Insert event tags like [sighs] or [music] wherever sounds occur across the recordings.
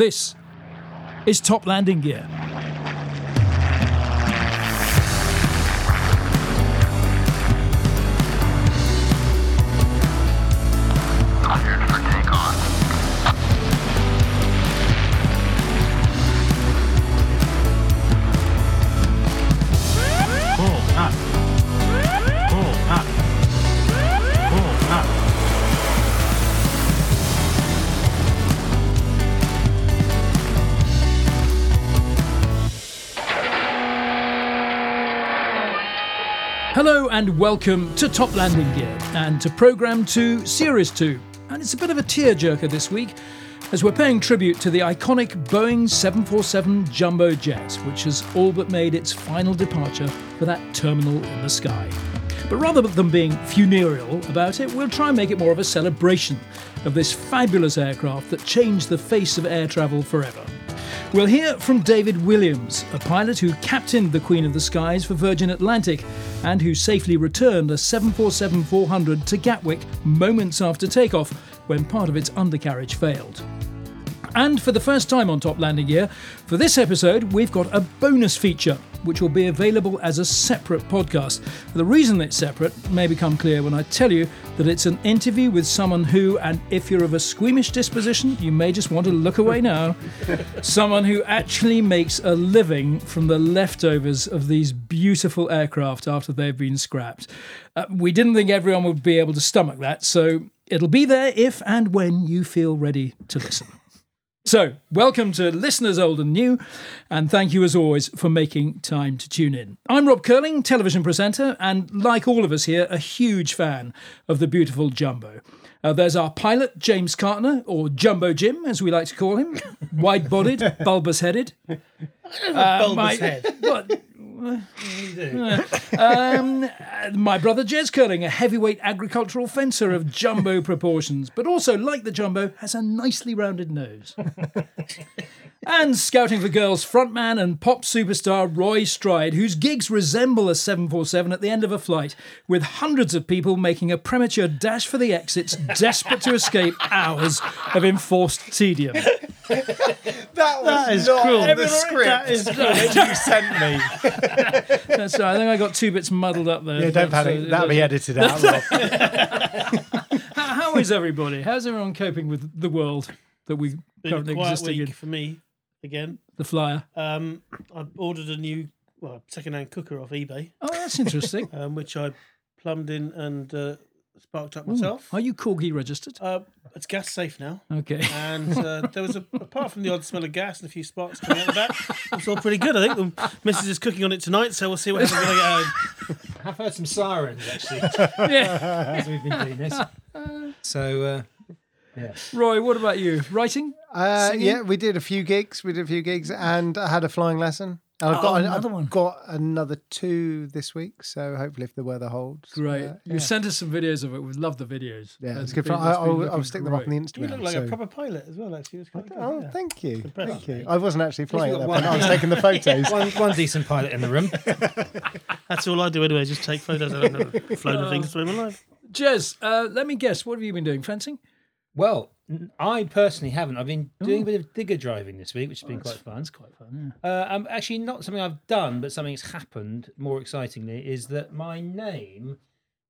This is Top Landing Gear. Hello and welcome to Top Landing Gear and to Programme 2, Series 2. And it's a bit of a tearjerker this week as we're paying tribute to the iconic Boeing 747 Jumbo Jet, which has all but made its final departure for that terminal in the sky. But rather than being funereal about it, we'll try and make it more of a celebration of this fabulous aircraft that changed the face of air travel forever. We'll hear from David Williams, a pilot who captained the Queen of the Skies for Virgin Atlantic and who safely returned a 747 400 to Gatwick moments after takeoff when part of its undercarriage failed. And for the first time on Top Landing Gear, for this episode, we've got a bonus feature which will be available as a separate podcast. The reason it's separate may become clear when I tell you that it's an interview with someone who, and if you're of a squeamish disposition, you may just want to look away [laughs] now, someone who actually makes a living from the leftovers of these beautiful aircraft after they've been scrapped. Uh, we didn't think everyone would be able to stomach that, so it'll be there if and when you feel ready to listen. So, welcome to listeners old and new, and thank you as always for making time to tune in. I'm Rob Curling, television presenter, and like all of us here, a huge fan of the beautiful Jumbo. Uh, there's our pilot, James Cartner, or Jumbo Jim, as we like to call him, [laughs] wide bodied, bulbous headed. Uh, my, [laughs] What? Um, my brother Jez Curling, a heavyweight agricultural fencer of jumbo proportions, but also, like the jumbo, has a nicely rounded nose. And Scouting for Girls frontman and pop superstar Roy Stride, whose gigs resemble a 747 at the end of a flight, with hundreds of people making a premature dash for the exits, desperate to escape hours of enforced tedium. That was is not cruel. the script That is that you sent me. That's right. I think I got two bits muddled up there. Yeah, don't But, panic. That'll be edited out. How, how is everybody? How's everyone coping with the world that we Been a currently quiet existing week in? for me again. The flyer. Um, I ordered a new well second-hand cooker off eBay, Oh, that's interesting. [laughs] um, which I plumbed in and uh, sparked up myself. Are you corgi registered? Uh, it's gas safe now, Okay. and uh, [laughs] there was a apart from the odd smell of gas and a few sparks coming out of that, it's all pretty good. I think the Mrs. is cooking on it tonight, so we'll see what happens when I get home. I've heard some sirens actually [laughs] yeah. as we've been doing this. So, uh, yeah. Roy, what about you? Writing? Uh, Singing? yeah, we did a few gigs. We did a few gigs, and I had a flying lesson. And I've Oh, got another I've one. got another two this week. So hopefully, if the weather holds, Great. uh, You yeah. sent us some videos of it. We love the videos. Yeah, That's it's good. been- Fun. I, I'll, I'll stick them up on the great. You look like so- a proper pilot as well. Actually, it was quite good. Oh, yeah. thank you, thank you. I wasn't actually flying got there, one. but I was taking the [laughs] photos. One, one decent pilot in the room. That's all I do anyway. Just take photos. I don't know flown a thing through my life. Jez, uh, let me guess. What have you been doing? Fencing? Well, I personally haven't. I've been doing a bit of digger driving this week, which has been quite fun. It's quite fun. Uh, um, actually, not something I've done, but something that's happened. More excitingly, is that my name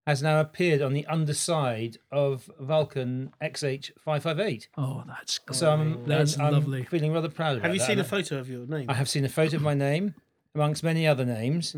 has now appeared on the underside of Vulcan XH558. Oh, that's great. So I'm, that's I'm lovely. feeling rather proud of Have you that. seen a photo of your name? I have seen a photo of my name amongst many other names,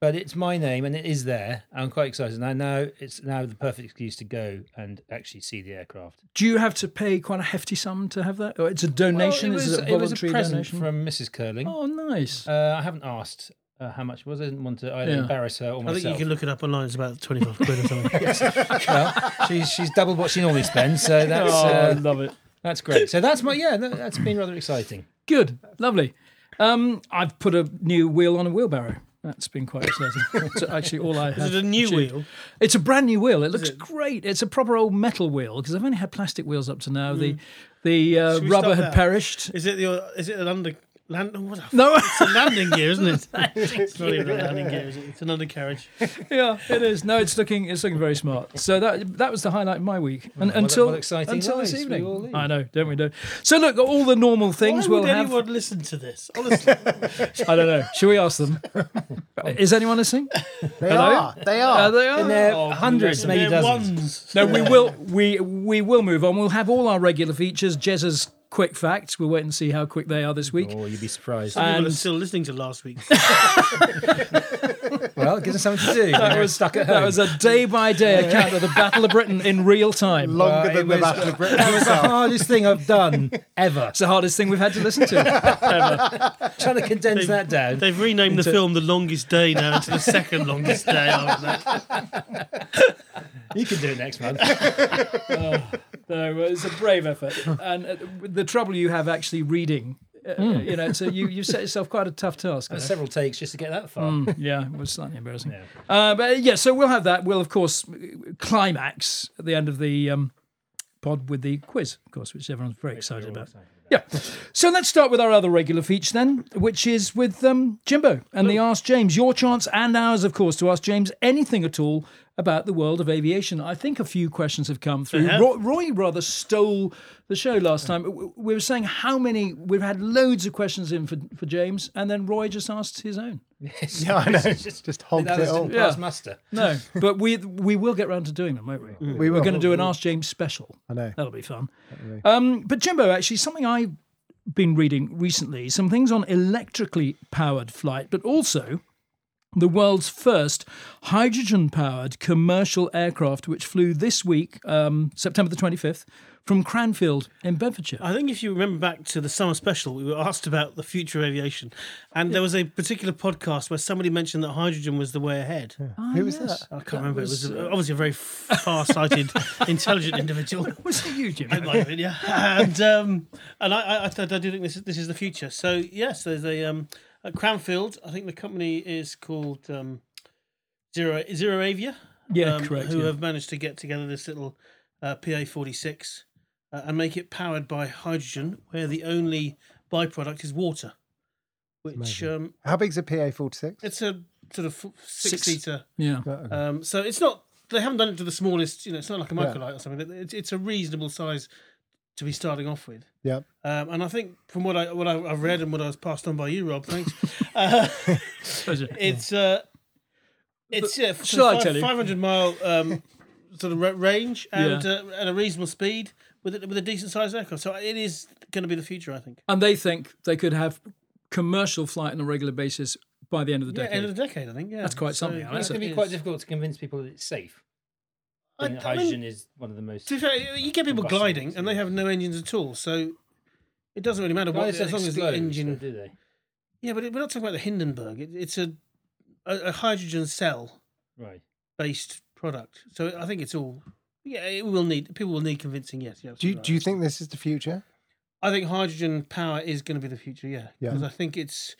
but it's my name and it is there. I'm quite excited. And I know it's now the perfect excuse to go and actually see the aircraft. Do you have to pay quite a hefty sum to have that? Or it's a donation? Well, it, Is was, it a it was a present donation? from Mrs. Curling. Oh, nice. Uh, I haven't asked uh, how much it was. I didn't want to either Yeah. embarrass her or I myself. think you can look it up online. It's about twenty-five quid or something. [laughs] well, she's she's double what she normally spends, so [laughs] that's oh, I uh, love it. that's great. So that's my yeah, that, that's been rather exciting. Good, lovely. Um, I've put a new wheel on a wheelbarrow. That's been quite exciting. [laughs] It's actually all I have. Is it a new achieved. wheel? It's a brand new wheel. It looks great. It's a proper old metal wheel because I've only had plastic wheels up to now. The the uh, rubber had perished. Is it the? Is it an under Land, oh, what a, No, it's a landing gear, isn't it? [laughs] it's not even a landing gear, is it? It's an undercarriage. yeah, it is. No, it's looking it's looking very smart. So that that was the highlight of my week, and what- until what exciting until this evening. I know, don't we? Do so. Look, all the normal things Why we'll would have. anyone listen to this? Honestly, [laughs] I don't know. Should we ask them? is anyone listening? They Hello? are. They are. Are they? In their Oh, hundreds, maybe they're dozens. ones. No, we will. We we will move on. We'll have all our regular features. Jez's quick facts. We'll wait and see how quick they are this week. Oh, you'd be surprised. Some people are still listening to last week. [laughs] well, give them something to do. That was stuck at home. That was a day by day account of the Battle of Britain in real time. Longer Uh, than it the was- Battle of Britain [laughs] That was the hardest thing I've done [laughs] ever. It's the hardest thing we've had to listen to. Ever. Trying to condense that down. They've renamed the film "The Longest Day" now into the second longest day. haven't? You can do it next month. No, it was a brave effort, and uh, the trouble you have actually reading. Uh, You know, so you you set yourself quite a tough task. there. Several takes just to get that far. Mm, yeah, it was slightly embarrassing. Uh, but uh, yeah, so we'll have that. We'll of course climax at the end of the um, pod with the quiz, of course, which everyone's very excited about. Yeah. So let's start with our other regular feature then, which is with um, Jimbo and the Ask James. Your chance and ours, of course, to ask James anything at all about the world of aviation. I think a few questions have come through. have. Roy, Roy rather stole the show last time. We were saying how many, we've had loads of questions in for, for James, and then Roy just asked his own. [laughs] Yeah, I know. Just hogged That it was all. didn't muster. No, [laughs] but we we will get round to doing them, won't we? We We're going to do an Ask James special. I know. That'll be fun. Um, but Jimbo, actually, something I've been reading recently, some things on electrically powered flight, but also the world's first hydrogen powered commercial aircraft, which flew this week, um, September the 25th, from Cranfield in Bedfordshire. I think if you remember back to the summer special, we were asked about the future of aviation, and there was a particular podcast where somebody mentioned that hydrogen was the way ahead. Who was that? I can't remember. was, it was obviously a very far-sighted, [laughs] intelligent individual. [laughs] Was it you, Jim? It might have been, yeah. [laughs] And um, and I, I, I, I do think this is this is the future. So yes, there's a um, at Cranfield. I think the company is called um, Zero Zero Avia. Yeah, um, correct. Who yeah. have managed to get together this little uh, PA forty six uh, and make it powered by hydrogen, where the only byproduct is water. Which Amazing. um, How big's a PA forty six? it's a sort of six Six. seater. yeah. Um, so it's not. They haven't done it to the smallest. You know, it's not like a Yeah. microlight or something. It's, it's a reasonable size to be starting off with. Yeah. Um, and I think from what I what I, I've read and what I was passed on by you, Rob, thanks. [laughs] uh, it's uh, it's yeah, sort Shall of I tell you? five hundred mile um, sort of range and Yeah. uh, and a reasonable speed with a, with a decent sized aircraft. So it is going to be the future, I think. And they think they could have commercial flight on a regular basis by the end of the Yeah, decade. end of the decade, I think. Yeah, That's quite something, yeah, It's going to be quite difficult to convince people that it's safe. I- I think I mean- hydrogen is one of the most. To fair, you get people gliding and they have no engines at all, so it doesn't really matter what as don't long as the engine. do they? Yeah, but we're not talking about the Hindenburg. It, it's a, a a hydrogen cell Right. based product, so I think it's all. Yeah, it will need people will need convincing. Yes, yeah. Do you, absolutely do you think this is the future? I think hydrogen power is going to be the future. Yeah, Yeah. because I think it's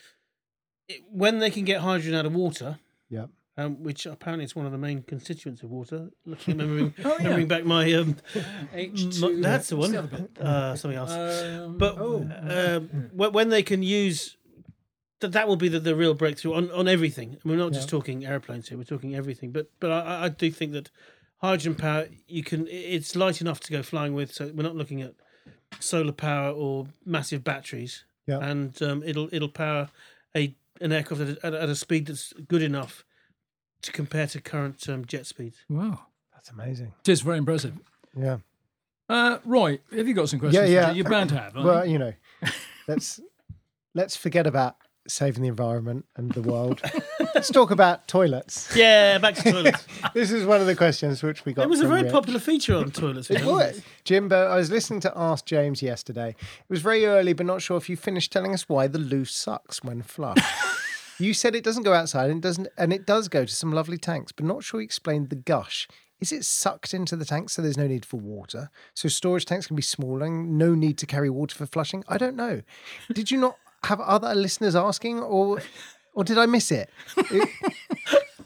it, when they can get hydrogen out of water. Yeah. Um, which apparently is one of the main constituents of water. Looking, remembering, [laughs] Oh, yeah. remembering back my um, H2, m- that's the one. Uh, something else. Um, But oh, um, when when they can use that, that will be the, the real breakthrough on, on everything. And we're not just talking airplanes here; we're talking everything. But but I, I do think that hydrogen power you can it's light enough to go flying with. So we're not looking at solar power or massive batteries. Yeah. and um, it'll it'll power a an aircraft at a- at a speed that's good enough to compare to current um, jet speeds. wow. That's amazing. It is very impressive. Yeah. Uh, Roy, have you got some questions? Yeah, yeah. Jim? You're bound to have. aren't Well, you? you know, let's [laughs] let's forget about saving the environment and the world. [laughs] let's talk about toilets. Yeah, back to toilets. [laughs] This is one of the questions which we got. it was a very Rich. popular feature on toilets. It wasn't was. Jimbo, I was listening to Ask James yesterday. It was very early, but not sure if you finished telling us why the loo sucks when flushed. You said it doesn't go outside and it doesn't and it does go to some lovely tanks, but not sure you explained the gush. Is it sucked into the tank so there's no need for water? So storage tanks can be smaller and no need to carry water for flushing? I don't know. Did you not have other listeners asking or or did I miss it? It-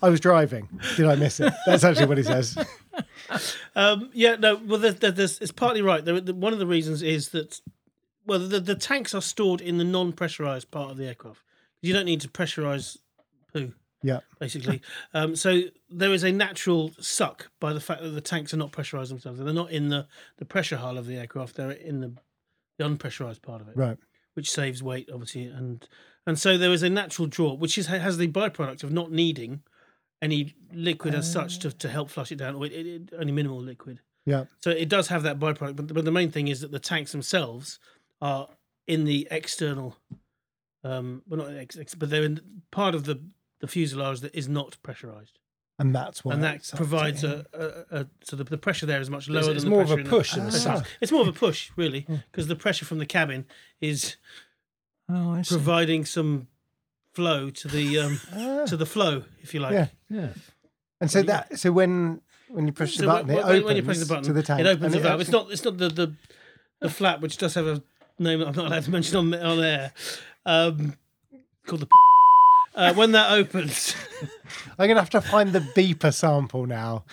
I was driving. Did I miss it? That's actually what he says. [laughs] Um, yeah, no. Well, there's, there's, it's partly right. One of the reasons is that well, the the tanks are stored in the non-pressurized part of the aircraft. You don't need to pressurize poo Yeah. basically. [laughs] um, so there is a natural suck by the fact that the tanks are not pressurized themselves. They're not in the, the pressure hull of the aircraft. They're in the, the unpressurized part of it, Right. which saves weight, obviously. And and so there is a natural draw, which is has the byproduct of not needing any liquid as such to, to help flush it down, or it, it, it- only minimal liquid. Yeah. So it does have that byproduct, but, but the main thing is that the tanks themselves are in the external, um, well not ex, ex, but they're in part of the the fuselage that is not pressurized, And that's why. and that provides a, a, a so the, the pressure there is much lower. It's, than it's the more of pressure a [laughs] in push than a the- suck. It's more of a push, really, because the pressure from the cabin is Oh, I see. providing some flow to the um, to the flow, if you like. Yeah. Yeah. And so that so when when you push the button, when, it opens when you press the button, to the tank. it opens and the valve. It's not. It's not the, the the flap, which does have a name that I'm not allowed to mention on on air. Um, called the. Uh, when that opens, [laughs] I'm gonna have to find the beeper sample now.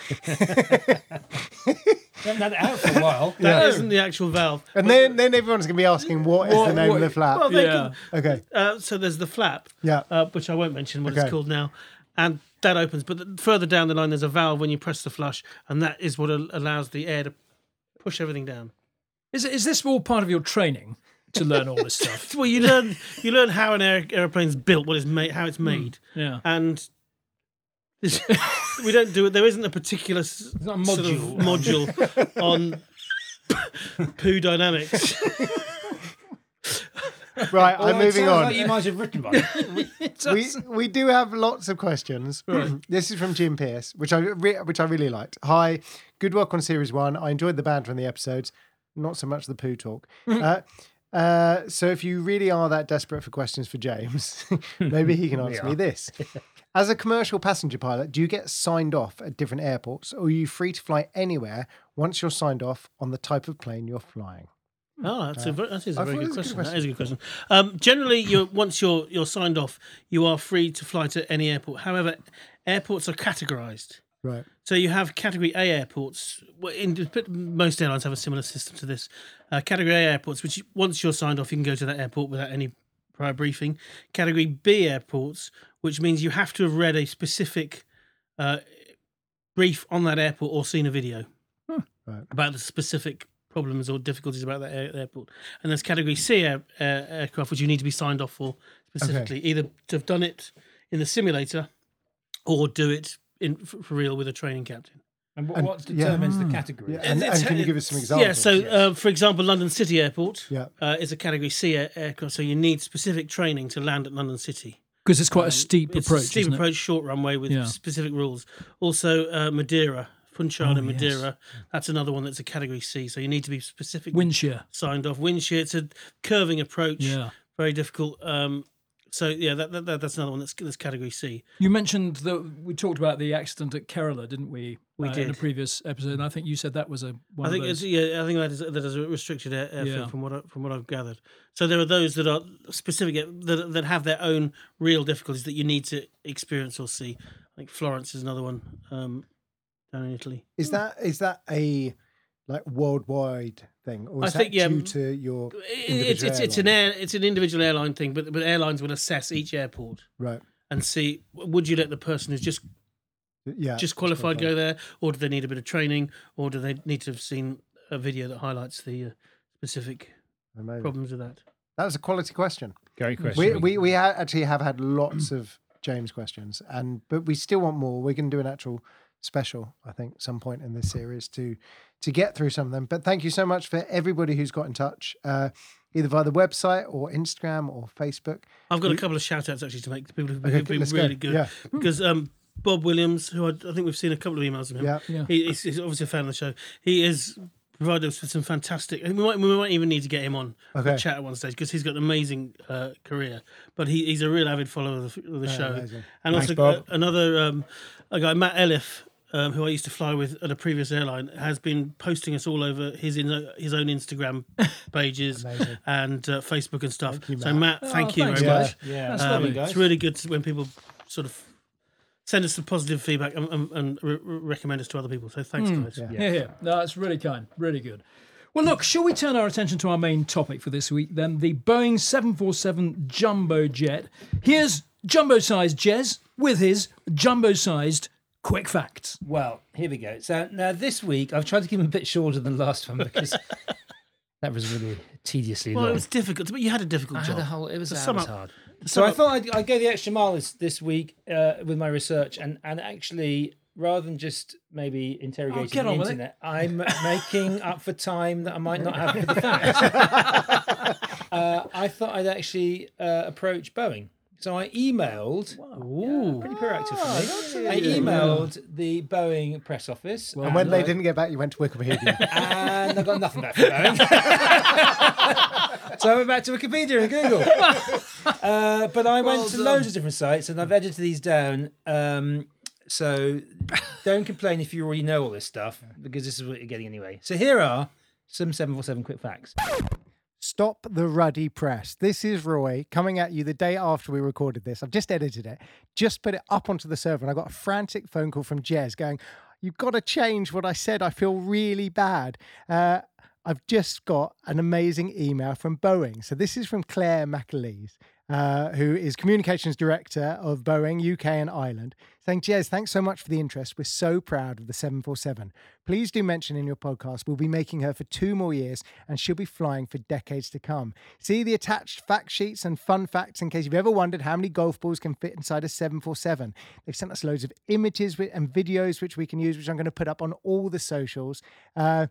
They haven't had it out for a while. that not the actual valve. And then, then everyone's going to be asking, what is the name what- of the flap? Well, they Yeah. okay. uh, so there's the flap, Yeah. uh, which I won't mention what Okay. it's called now, and that opens. But the, further down the line, there's a valve when you press the flush, and that is what al- allows the air to push everything down. Is, is this all part of your training to learn all this stuff? [laughs] Well, you learn you learn how an air, airplane's built, what it's made, how it's made. Yeah. and [laughs] we don't do it. There isn't a particular s- not a sort of module. module [laughs] on poo dynamics. Right, Although I'm it moving sounds on. Like you might have written one. we we do have lots of questions. [clears throat] this is from Jim Pierce, which I re- which I really liked. Hi, good work on series one. I enjoyed the banter in the episodes, not so much the poo talk. uh, uh, so if you really are that desperate for questions for James, [laughs] maybe he can [laughs] answer me this. [laughs] As a commercial passenger pilot, do you get signed off at different airports, or are you free to fly anywhere once you're signed off on the type of plane you're flying? Oh, that's a ver- that is a I very thought it good was question. That is a good question. Um, generally, you once you're you're signed off, you are free to fly to any airport. However, airports are categorized. Right. So you have Category A airports. In, most airlines have a similar system to this. Uh, category A airports, which once you're signed off, you can go to that airport without any prior briefing. Category B airports, which means you have to have read a specific uh, brief on that airport or seen a video Right. about the specific problems or difficulties about that air, airport. And there's Category C air, air, aircraft, which you need to be signed off for specifically, either to have done it in the simulator or do it in for, for real with a training captain. And what, And- what yeah. determines the category? Yeah, and, It's- and can you give us some examples? Yeah, so uh, for example, London City Airport Yeah. uh, is a Category C air- aircraft, so you need specific training to land at London City. Because it's quite a steep Um, It's approach. a steep isn't it? approach, short runway with Yeah. specific rules. Also, uh, Madeira, Funchal Oh, and yes. Madeira, that's another one that's a Category C, so you need to be specific Wind shear. signed off. Wind shear, it's a curving approach, Yeah. very difficult. Um, so yeah, that, that, that- that's another one that's, that's Category C. You mentioned that we talked about the accident at Kerala, didn't we? We uh, in a previous episode, and I think you said that was a one I think of it's those. yeah, I think that is that is a restricted air, airfield Yeah. from what I, from what I've gathered. So there are those that are specific that that have their own real difficulties that you need to experience or see. I think Florence is another one um, down in Italy. Is that is that a like worldwide thing, or I is think, that yeah, due to your It's individual it's it's an air it's an individual airline thing, but but airlines will assess each airport right? and see would you let the person who's just Yeah, just qualified go there, or do they need a bit of training, or do they need to have seen a video that highlights the uh, specific Amazing. problems with that? That was a quality question. Great question. We we we actually have had lots of James questions, and but we still want more. We're going to do an actual special, I think, some point in this series to to get through some of them. But thank you so much for everybody who's got in touch, uh, either via the website or Instagram or Facebook. I've got a couple of shout outs actually to make to people who've, Okay, who've been let's go. really good. Yeah. Because um, Bob Williams, who I, I think we've seen a couple of emails from him, Yeah. Yeah. he, he's, he's obviously a fan of the show. He is provided us with some fantastic. We might we might even need to get him on Okay. a chat at one stage because he's got an amazing uh, career. But he, he's a real avid follower of the, of the Yeah, show. amazing. And Thanks, also Bob. uh, another um, a guy Matt Elliff. Um, who I used to fly with at a previous airline has been posting us all over his in, his own Instagram [laughs] pages and uh, Facebook and stuff. you, so Matt. Matt, thank Oh, you thanks, very Matt. much. yeah, That's Um, lovely, it's really good to, when people sort of send us some positive feedback and, and, and re- re- recommend us to other people. So thanks, guys. yeah. Yeah, yeah. No, it's really kind, really good. Well, look, shall we turn our attention to our main topic for this week then? The Boeing 747 jumbo jet. Here's jumbo sized Jez with his jumbo sized quick facts. Well, here we go. So now this week, I've tried to keep them a bit shorter than the last one because [laughs] that was really tediously Well, long. it was difficult, but you had a difficult I job. had a whole. It was, To that sum was up- hard. So I thought I'd, I'd go the extra mile this, this week uh, with my research, and and actually, rather than just maybe interrogating get the on with it. internet, I'm making up for time that I might not have for the [laughs] facts. uh, I thought I'd actually uh, approach Boeing. So I emailed, Ooh. pretty proactive for me. I emailed the Boeing press office. And when they didn't get back, you went to Wikipedia. [laughs] and I got nothing back from Boeing. [laughs] so I went back to Wikipedia and Google. [laughs] Uh, but I went to done. loads of different sites and I've edited these down. Um, so don't complain if you already know all this stuff because this is what you're getting anyway. So here are some 747 quick facts. Stop the ruddy press. This is Roy coming at you the day after we recorded this. I've just edited it, just put it up onto the server, and I got a frantic phone call from Jez going, You've got to change what I said. I feel really bad. Uh, I've just got an amazing email from Boeing. So this is from Claire McAleese, uh, who is communications director of Boeing UK and Ireland, saying, Jez, thanks so much for the interest. We're so proud of the 747. Please do mention in your podcast we'll be making her for two more years and she'll be flying for decades to come. See the attached fact sheets and fun facts in case you've ever wondered how many golf balls can fit inside a 747. They've sent us loads of images and videos which we can use, which I'm going to put up on all the socials. Uh,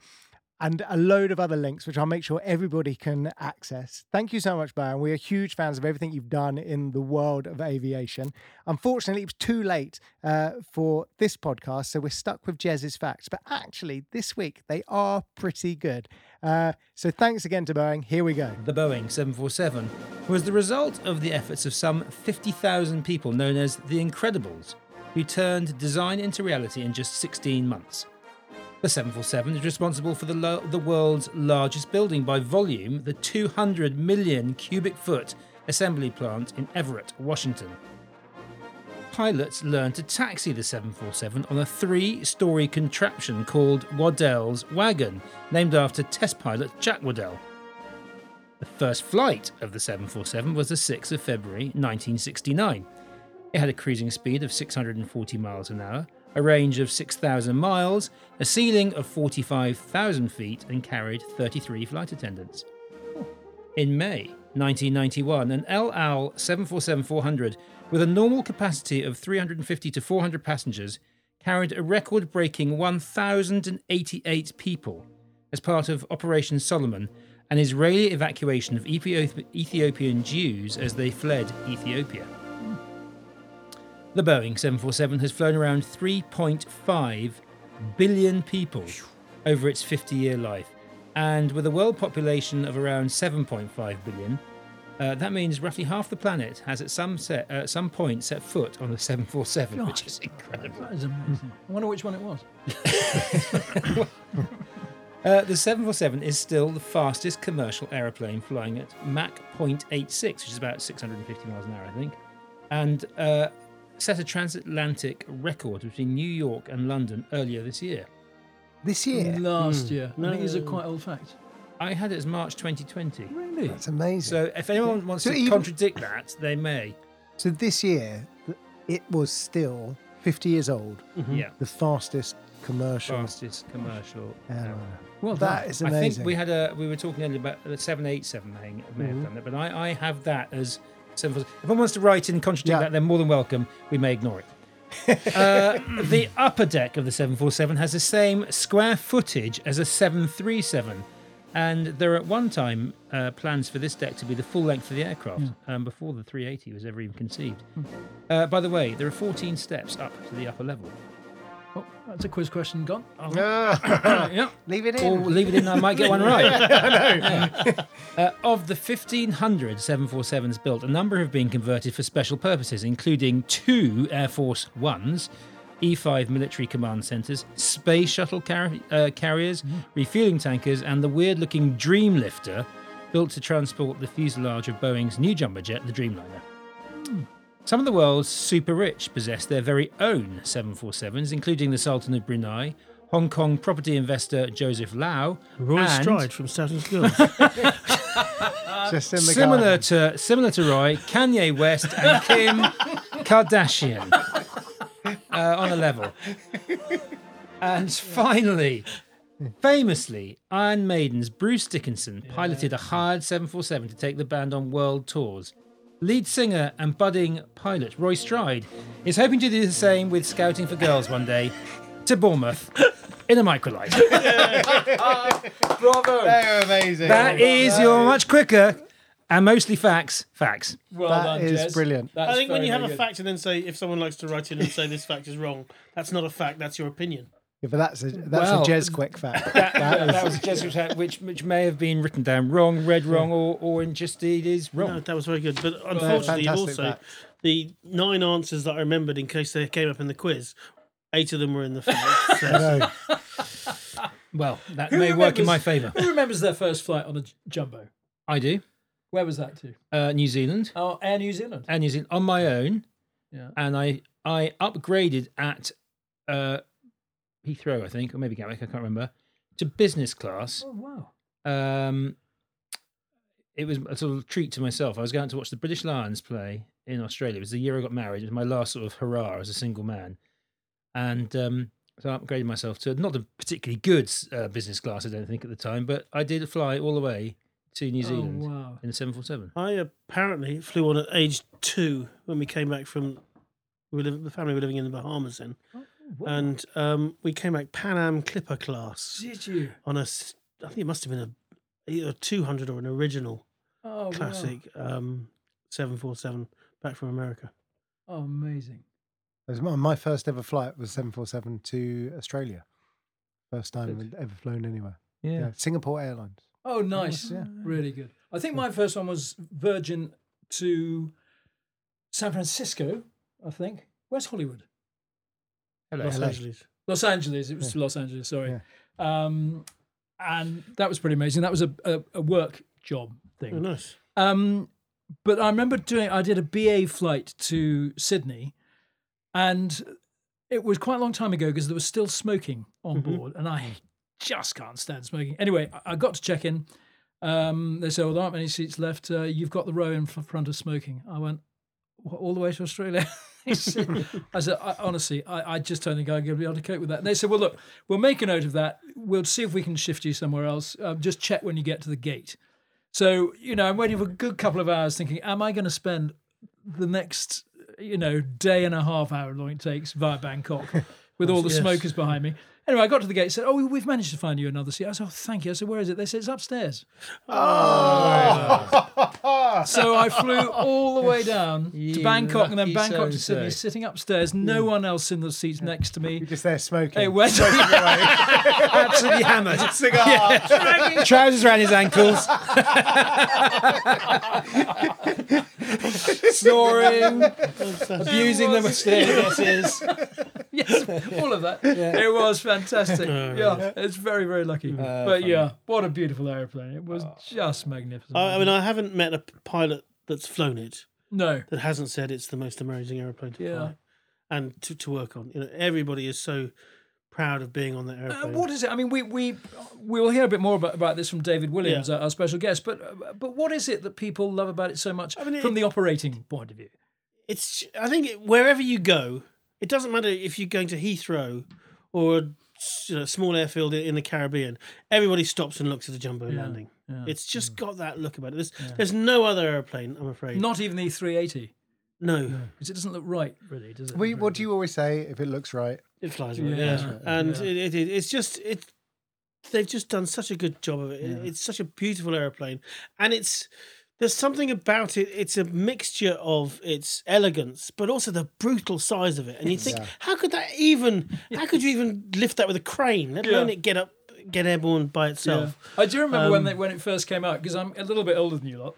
and a load of other links, which I'll make sure everybody can access. Thank you so much, Brian. We are huge fans of everything you've done in the world of aviation. Unfortunately, it was too late uh, for this podcast, so we're stuck with Jez's facts. But actually, this week they are pretty good. Uh, so thanks again to Boeing. Here we go. The Boeing 747 was the result of the efforts of some 50,000 people known as the Incredibles, who turned design into reality in just 16 months. The 747 is responsible for the, lo- the world's largest building by volume, the 200 million cubic foot assembly plant in Everett, Washington. Pilots learned to taxi the 747 on a three story contraption called Waddell's Wagon, named after test pilot Jack Waddell. The first flight of the 747 was the 6th of February 1969. It had a cruising speed of 640 miles an hour, a range of 6,000 miles, a ceiling of 45,000 feet, and carried 33 flight attendants. In May 1991, an El Al 747-400 with a normal capacity of 350 to 400 passengers carried a record-breaking 1,088 people as part of Operation Solomon, an Israeli evacuation of Ethiopian Jews as they fled Ethiopia. The Boeing 747 has flown around 3.5 billion people over its 50 year life. And with a world population of around 7.5 billion, uh, that means roughly half the planet has at some, set, uh, some point set foot on the 747, which is incredible. That is amazing. I wonder which one it was. [laughs] Uh, the 747 is still the fastest commercial aeroplane flying at Mach 0.86, which is about 650 miles an hour, I think, and uh, set a transatlantic record between New York and London earlier this year. This year. Last hmm. year. I No. think these are quite old facts. I had it as March 2020. Really? That's amazing. So if anyone wants So to even- contradict that, they may. So this year, it was still 50 years old, mm-hmm. Yeah. the fastest commercial Fastest commercial. airline. airline. Well That done. is I think we had a we were talking earlier about the 787 may, may have mm-hmm. done that, but I, I have that as 747. If one wants to write in and contradict Yeah. that, they're more than welcome. We may ignore it. [laughs] uh, the upper deck of the 747 has the same square footage as a 737, and there are at one time uh, plans for this deck to be the full length of the aircraft um, before the 380 was ever even conceived. Uh, by the way, there are 14 steps up to the upper level. Oh, that's a quiz question gone. Ah, [coughs] yeah. leave it in. Or leave it in, I might get one right. [laughs] [laughs] Yeah. Uh, of the 1,500 747s built, a number have been converted for special purposes, including two Air Force Ones, E5 military command centers, space shuttle car- uh, carriers, refueling tankers, and the weird looking Dreamlifter built to transport the fuselage of Boeing's new jumbo jet, the Dreamliner. Some of the world's super rich possess their very own 747s, including the Sultan of Brunei, Hong Kong property investor Joseph Lau. Roy and Stride from Status Skills. [laughs] Just in the Similar garden. to similar to Roy, Kanye West and Kim Kardashian uh, on a level. And finally, famously, Iron Maiden's Bruce Dickinson piloted a hired 747 to take the band on world tours. Lead singer and budding pilot Roy Stride is hoping to do the same with Scouting for Girls one day to Bournemouth in a microlight. [laughs] [laughs] Bravo. They're amazing. That is your much quicker and mostly facts. Facts. Well That done, is Jez. brilliant. That's I think when very, you have very a good. fact and then say if someone likes to write in and say this fact is wrong, that's not a fact. That's your opinion. Yeah, but that's a that's Well, a Jez quick fact. [laughs] That, that was a Jez [laughs] quick fact which, which may have been written down wrong, read wrong, or, or in just it is wrong. No, that was very good. But unfortunately, fantastic also fact. the nine answers that I remembered in case they came up in the quiz, eight of them were in the fact. So, [laughs] No. Well, that Who may work in my favour. Who remembers their first flight on a jumbo? I do. Where was that to? Uh, New Zealand. Oh, Air New Zealand. And New Zealand on my own. Yeah. And I I upgraded at uh, Heathrow, I think, or maybe Gatwick, I can't remember, to business class. Oh wow. Um, it was a sort of treat to myself. I was going to watch the British Lions play in Australia. It was the year I got married. It was my last sort of hurrah as a single man. And um, so I upgraded myself to not a particularly good uh, business class, I don't think, at the time, but I did fly all the way to New Zealand Oh wow. in a 747. I apparently flew on at age two when we came back from. We were living, the family were living in the Bahamas then, and um, we came back Pan Am Clipper class Did you? on a, I think it must have been a either a 200 or an original Oh wow. classic um, 747 back from America. Oh amazing. It was my, my first ever flight was 747 to Australia. First time I'd ever flown anywhere. Yeah. Yeah. Singapore Airlines. Oh nice. yeah. Really good. I think my first one was Virgin to San Francisco. I think. Where's Hollywood? Hello. Los. Angeles. Los Angeles. It was Los Angeles. Sorry. Um, and that was pretty amazing. That was a, a, a work job thing. Oh, nice. Um, but I remember doing. I did a BA flight to Sydney, and it was quite a long time ago because there was still smoking on board, and I just can't stand smoking. Anyway, I- I got to check in. Um, they said, "Well, there aren't many seats left. Uh, you've got the row in front of smoking." I went all the way to Australia. [laughs] He said- I said, I, honestly, I, I just don't think I'm going to be able to cope with that. And they said, well, look, we'll make a note of that. We'll see if we can shift you somewhere else. Uh, just check when you get to the gate. So, you know, I'm waiting for a good couple of hours thinking, am I going to spend the next, you know, day and a half, hour long it takes via Bangkok with all the Yes. smokers behind me? Anyway, I got to the gate, and said, oh, we've managed to find you another seat. I said, oh, thank you. I said, where is it? They said, it's upstairs. Oh, so I flew all the way down to You Bangkok and then lucky Bangkok to Sydney, so-and-so. sitting upstairs. Hmm. No one else in the seats next to me. You're just there smoking. [laughs] It went [laughs] Absolutely hammered. Cigar. Trousers around his ankles. [laughs] Snoring, abusing the stairs. yes, all of that. It was fantastic. [laughs] Yeah, it's very, very lucky. but yeah, what a beautiful airplane. It was just magnificent. I, I mean, I haven't met a pilot that's flown it no. that hasn't said it's the most amazing aeroplane to Yeah. fly and to, to work on. You know, everybody is so proud of being on that Uh, aeroplane. what is it? I mean, we we we will hear a bit more about, about this from David Williams, Yeah. our, our special guest. But uh, but what is it that people love about it so much I mean, from it- the operating point of view? it's I think it- wherever you go, it doesn't matter if you're going to Heathrow or you know, small airfield in the Caribbean. Everybody stops and looks at the jumbo landing. yeah. It's just got that look about it. There's there's no other airplane, I'm afraid. Not even the 380, no, because it doesn't look right, really, does it? we, what do you always say if it looks right? it flies away. Yeah, Yeah, and It, it, it, it's just it. They've just done such a good job of it. It- It's such a beautiful aeroplane, and it's there's something about it. It's a mixture of its elegance, but also the brutal size of it. And you think, how could that even? How could you even lift that with a crane? Let alone Yeah. it get up, get airborne by itself. I do remember when Um, they, when it first came out because I'm a little bit older than you lot,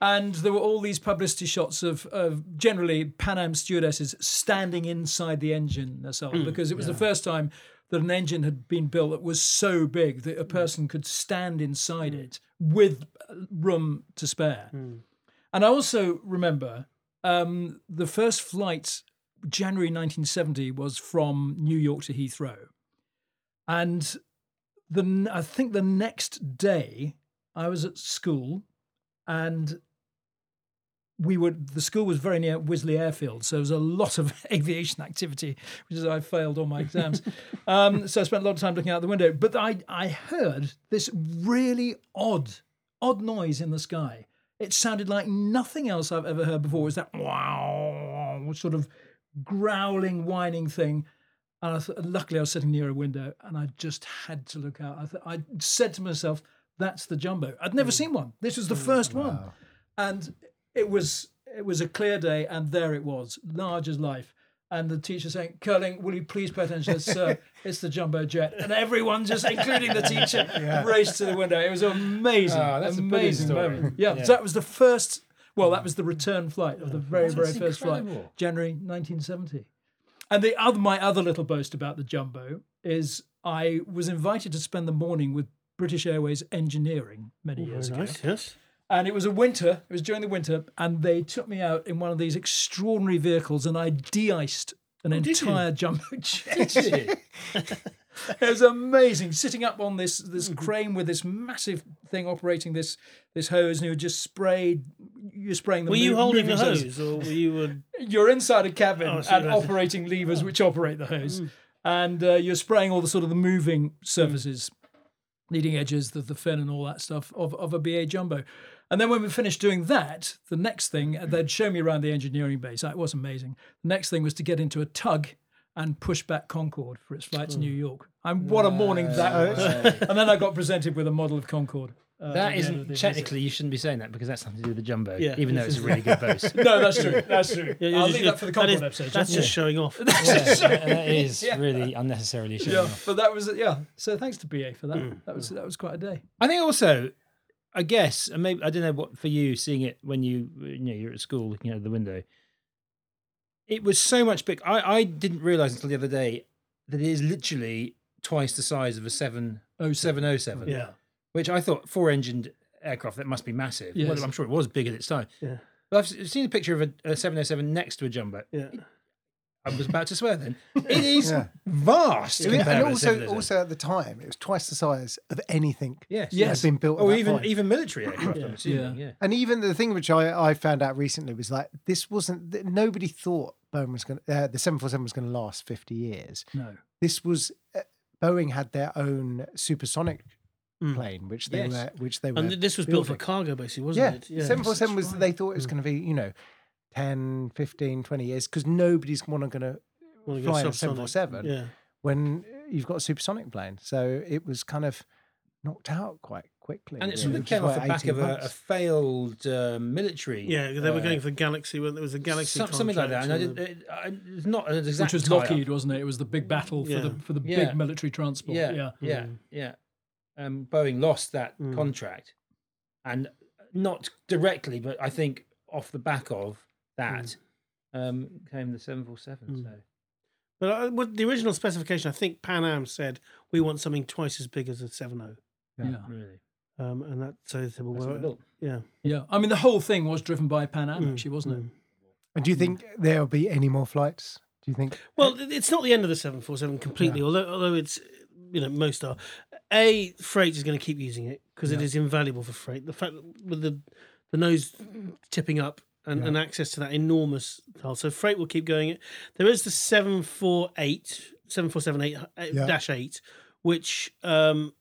and there were all these publicity shots of, of generally Pan Am stewardesses standing inside the engine nacelle because it was the first time that an engine had been built that was so big that a person could stand inside it with uh, room to spare. And I also remember um, the first flight, January 1970, was from New York to Heathrow. And the I think the next day I was at school, and we were the school was very near Wisley Airfield, so there was a lot of [laughs] aviation activity, which is I failed all my exams. [laughs] um, so I spent a lot of time looking out the window. But I I heard this really odd odd noise in the sky. It sounded like nothing else I've ever heard before. It was that wow sort of growling, whining thing. And I th- luckily, I was sitting near a window, and I just had to look out. I, th- I said to myself, "That's the jumbo." I'd never seen one. This was the first one, and it was it was a clear day, and there it was, large as life. And the teacher saying, "Curling, will you please pay attention, sir? Uh, [laughs] it's the jumbo jet." And everyone, just including the teacher, [laughs] raced to the window. It was amazing, Oh, that's a amazing story. moment. [laughs] Yeah, Yeah. so that was the first. Well, that was the return flight of the very, very first flight. January 1970. And the other, my other little boast about the jumbo is I was invited to spend the morning with British Airways engineering many oh, years Very ago. nice, yes. And it was a winter, it was during the winter, and they took me out in one of these extraordinary vehicles and I de iced an Oh, entire jumbo [laughs] jet. It was amazing sitting up on this this Mm-hmm. crane with this massive thing operating this this hose, and you were just sprayed. You're spraying the. Were you holding the hose. hose, or were you? Uh, [laughs] You're inside a cabin Oh, and what I see. operating levers which operate the hose, Mm. and uh, you're spraying all the sort of the moving surfaces, leading edges, the, the fin, and all that stuff of, of a BA jumbo. And then when we finished doing that, the next thing they'd show me around the engineering base. It was amazing. The next thing was to get into a tug and push back Concorde for its flight to New York. And what a morning that was! [laughs] and then I got presented with a model of Concorde. uh, at That the end of isn't the visit. technically. You shouldn't be saying that because that's something to do with the jumbo. Yeah. even though it's a really good boast. [laughs] No, that's true. That's true. yeah, I'll just- leave that for the that Concorde is- episode. That's just showing off. [laughs] Yeah, that- that is Yeah. really unnecessarily showing yeah, off. but that was yeah. So thanks to BA for that. Mm. That was that was quite a day. I think also, I guess, and maybe I don't know what for you seeing it when you you know you're at school looking out of the window. It was so much big. I I didn't realize until the other day that it is literally twice the size of a seven Oh, seven oh seven. yeah. which I thought four engined aircraft that must be massive. Yes. Well, I'm sure it was big at its time. Yeah. But I've seen a picture of a, a 707 next to a jumbo. Yeah. I was about to swear then. [laughs] It is Yeah. vast. It was- compared and with also, 707. also at the time, it was twice the size of anything yes, that Yes. been built. at or that even point. even military aircraft. [coughs] Yeah. I'm assuming. Yeah. Yeah. And even the thing which I, I found out recently was like this wasn't th- nobody thought Boeing was going to uh, the 747 was going to last 50 years. No. This was uh, Boeing had their own supersonic Mm. plane which they Yes. were which they were And this was built for building. cargo, basically, wasn't yeah, it? Yeah. 747 was right. they thought it was going to be, you know, 10, 15, 20 years because nobody's going to Wanna go fly in a subsonic. 747 Yeah. when you've got a supersonic plane. So it was kind of knocked out quite quickly. And it sort of came off the back of a, a failed uh, military. Yeah, they were uh, going for Galaxy when there was a Galaxy some- something like that. And I contract did, it, I, it's not an exact Which was. Lockheed, wasn't it? It was the big battle for Yeah. the for the Yeah. big military transport. Yeah, Yeah. yeah, Mm. yeah. Um, Boeing lost that Mm. contract, and not directly, but I think off the back of that um, came the seven four seven. Mm. So But uh, the original specification, I think Pan Am said we want something twice as big as a 70. Yeah. really, Um, and that so they said, well, that's what well, they yeah. Yeah. I mean, the whole thing was driven by Pan Am, Mm, actually, wasn't it? mm. And do you think there'll be any more flights? Do you think? Well, it's not the end of the 747 completely, although although it's you know most are. A freight is going to keep using it because it Yeah. is invaluable for freight. The fact that with the the nose tipping up and, Yeah. and access to that enormous hull, so freight will keep going. There is the 748 7478 Yeah. dash 8 which um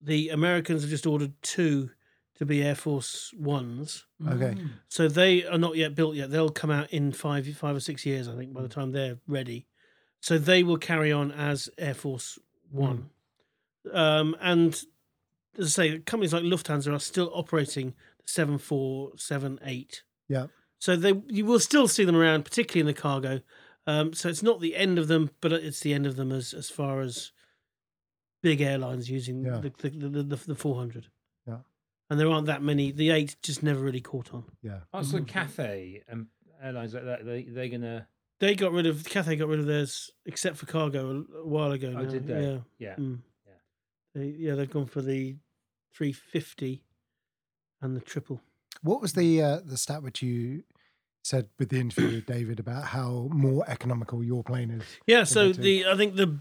the Americans have just ordered two to be Air Force Ones. Okay. Mm. So they are not yet built yet. They'll come out in five five or six years, I think, by the time they're ready. So they will carry on as Air Force One. Um, and as I say, companies like Lufthansa are still operating the seven four seven eight. Yeah. So they you will still see them around, particularly in the cargo. Um, so it's not the end of them, but it's the end of them as as far as big airlines using Yeah. the, the, the, the the four hundred. Yeah. And there aren't that many. The eight just never really caught on. Yeah. Also, Cathay and airlines like that, they they're gonna. They got rid of Cathay got rid of theirs except for cargo a, a while ago. Oh, now. did they? Yeah. Yeah. Mm. Yeah. They, yeah, they've gone for the 350 and the triple. What was the uh, the stat which you said with the interview with David about how more economical your plane is? Yeah, so too. the I think the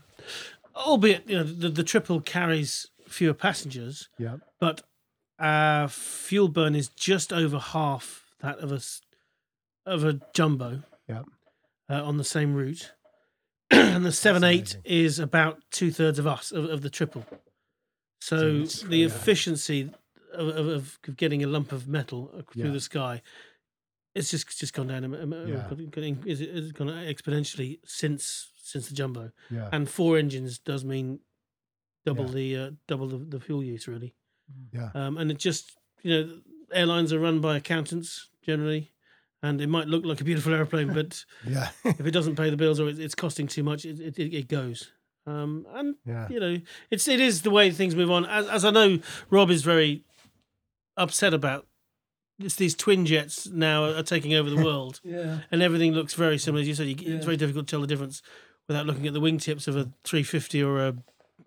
albeit you know the, the triple carries fewer passengers, Yeah. but our fuel burn is just over half that of a of a jumbo Yeah. uh, on the same route, [clears throat] and the seven eight is about two thirds of us of, of the triple. So it's- the yeah. efficiency of, of, of getting a lump of metal through Yeah. the sky, it's just just gone down. Yeah. is it- It's gone exponentially since since the jumbo, Yeah. and four engines does mean double Yeah. the uh, double the, the fuel use really. Yeah. Um, and it just you know airlines are run by accountants generally. And it might look like a beautiful airplane, but [laughs] Yeah. [laughs] if it doesn't pay the bills or it's, it's costing too much, it, it, it goes. Um, and Yeah. you know, it's it is the way things move on. As, as I know, Rob is very upset about. It's these twin jets now are taking over the [laughs] world, Yeah. and everything looks very similar. As you said, you, Yeah. it's very difficult to tell the difference without looking at the wingtips of a 350 or a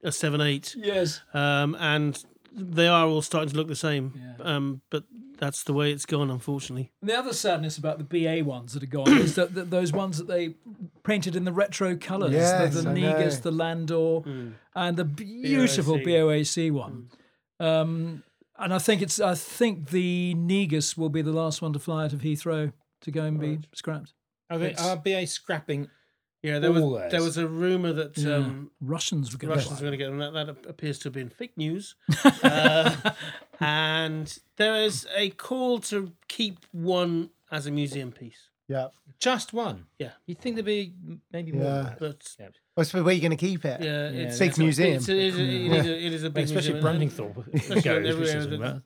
a 78. Yes. Um, and they are all starting to look the same. Yeah. Um, but that's the way it's gone, unfortunately. And the other sadness about the BA ones that are gone is that, that those ones that they painted in the retro colours, Yes, the, the Negus, the Landor, and the beautiful BOAC, one. Um, and I think it's I think the Negus will be the last one to fly out of Heathrow to go and be scrapped. Are, they, It's- are BA scrapping? Yeah, there was All there was a rumor that Yeah. um, Russians were going Russians to going to get them. That, that appears to have been fake news. [laughs] uh, and there is a call to keep one as a museum piece. Yeah. Just one? Yeah. You'd think there'd be maybe more Yeah. than. But Yeah. I suppose where are you going to keep it? yeah, Yeah, it's Big it's a- museum. It's, it, is, it, is a, it is a big Especially museum. and- Bruntingthorpe [laughs] especially goes, when which everywhere is- that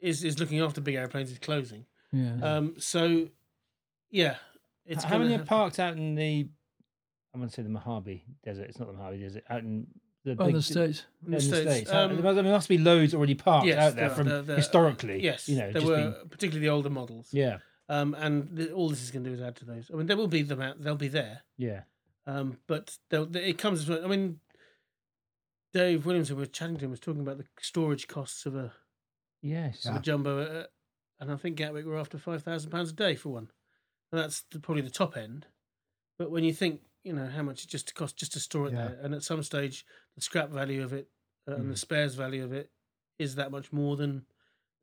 is is looking after big airplanes is closing. Yeah. Um, so yeah, it's How many are parked out in the? I'm going to say the Mojave Desert. It's not the Mojave Desert. Out in the On big, the States. in the in the States. States. Um, there must- be loads already parked yes, out there there from There- there- historically. yes, you know, there just were been- particularly the older models. yeah, Um, and th- all this is going to do is add to those. I mean, there will be them out. They'll be there. yeah. Um, but they'll, they- it comes. I mean, Dave Williamson, we were chatting to him, was talking about the storage costs of a, Yes. of a jumbo, uh, and I think Gatwick were after five thousand pounds a day for one, and that's the, probably the top end. But when you think, you know, how much it just costs just to store it Yeah. there, and at some stage, the scrap value of it uh, and the spares value of it is that much more than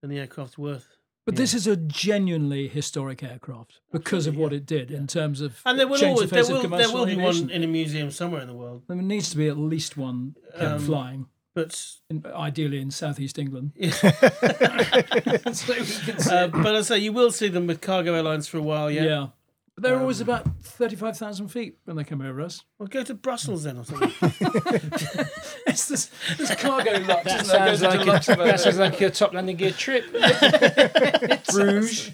than the aircraft's worth. But this is a genuinely historic aircraft because of what it did in terms of And there will change always the there face of will there will be one in a museum somewhere in the world, There needs to be at least one Um, flying, but in, ideally in southeast England. Yeah. [laughs] [laughs] so we can see uh, but I say you will see them with cargo airlines for a while. Yeah. Yeah. But they're always Um, about 35,000 feet when they come over us. Well, go to Brussels then or something. [laughs] [laughs] It's this, this cargo lot, That isn't there? Goes sounds like a, Luxembourg. that sounds like a top landing gear trip. [laughs] Bruges.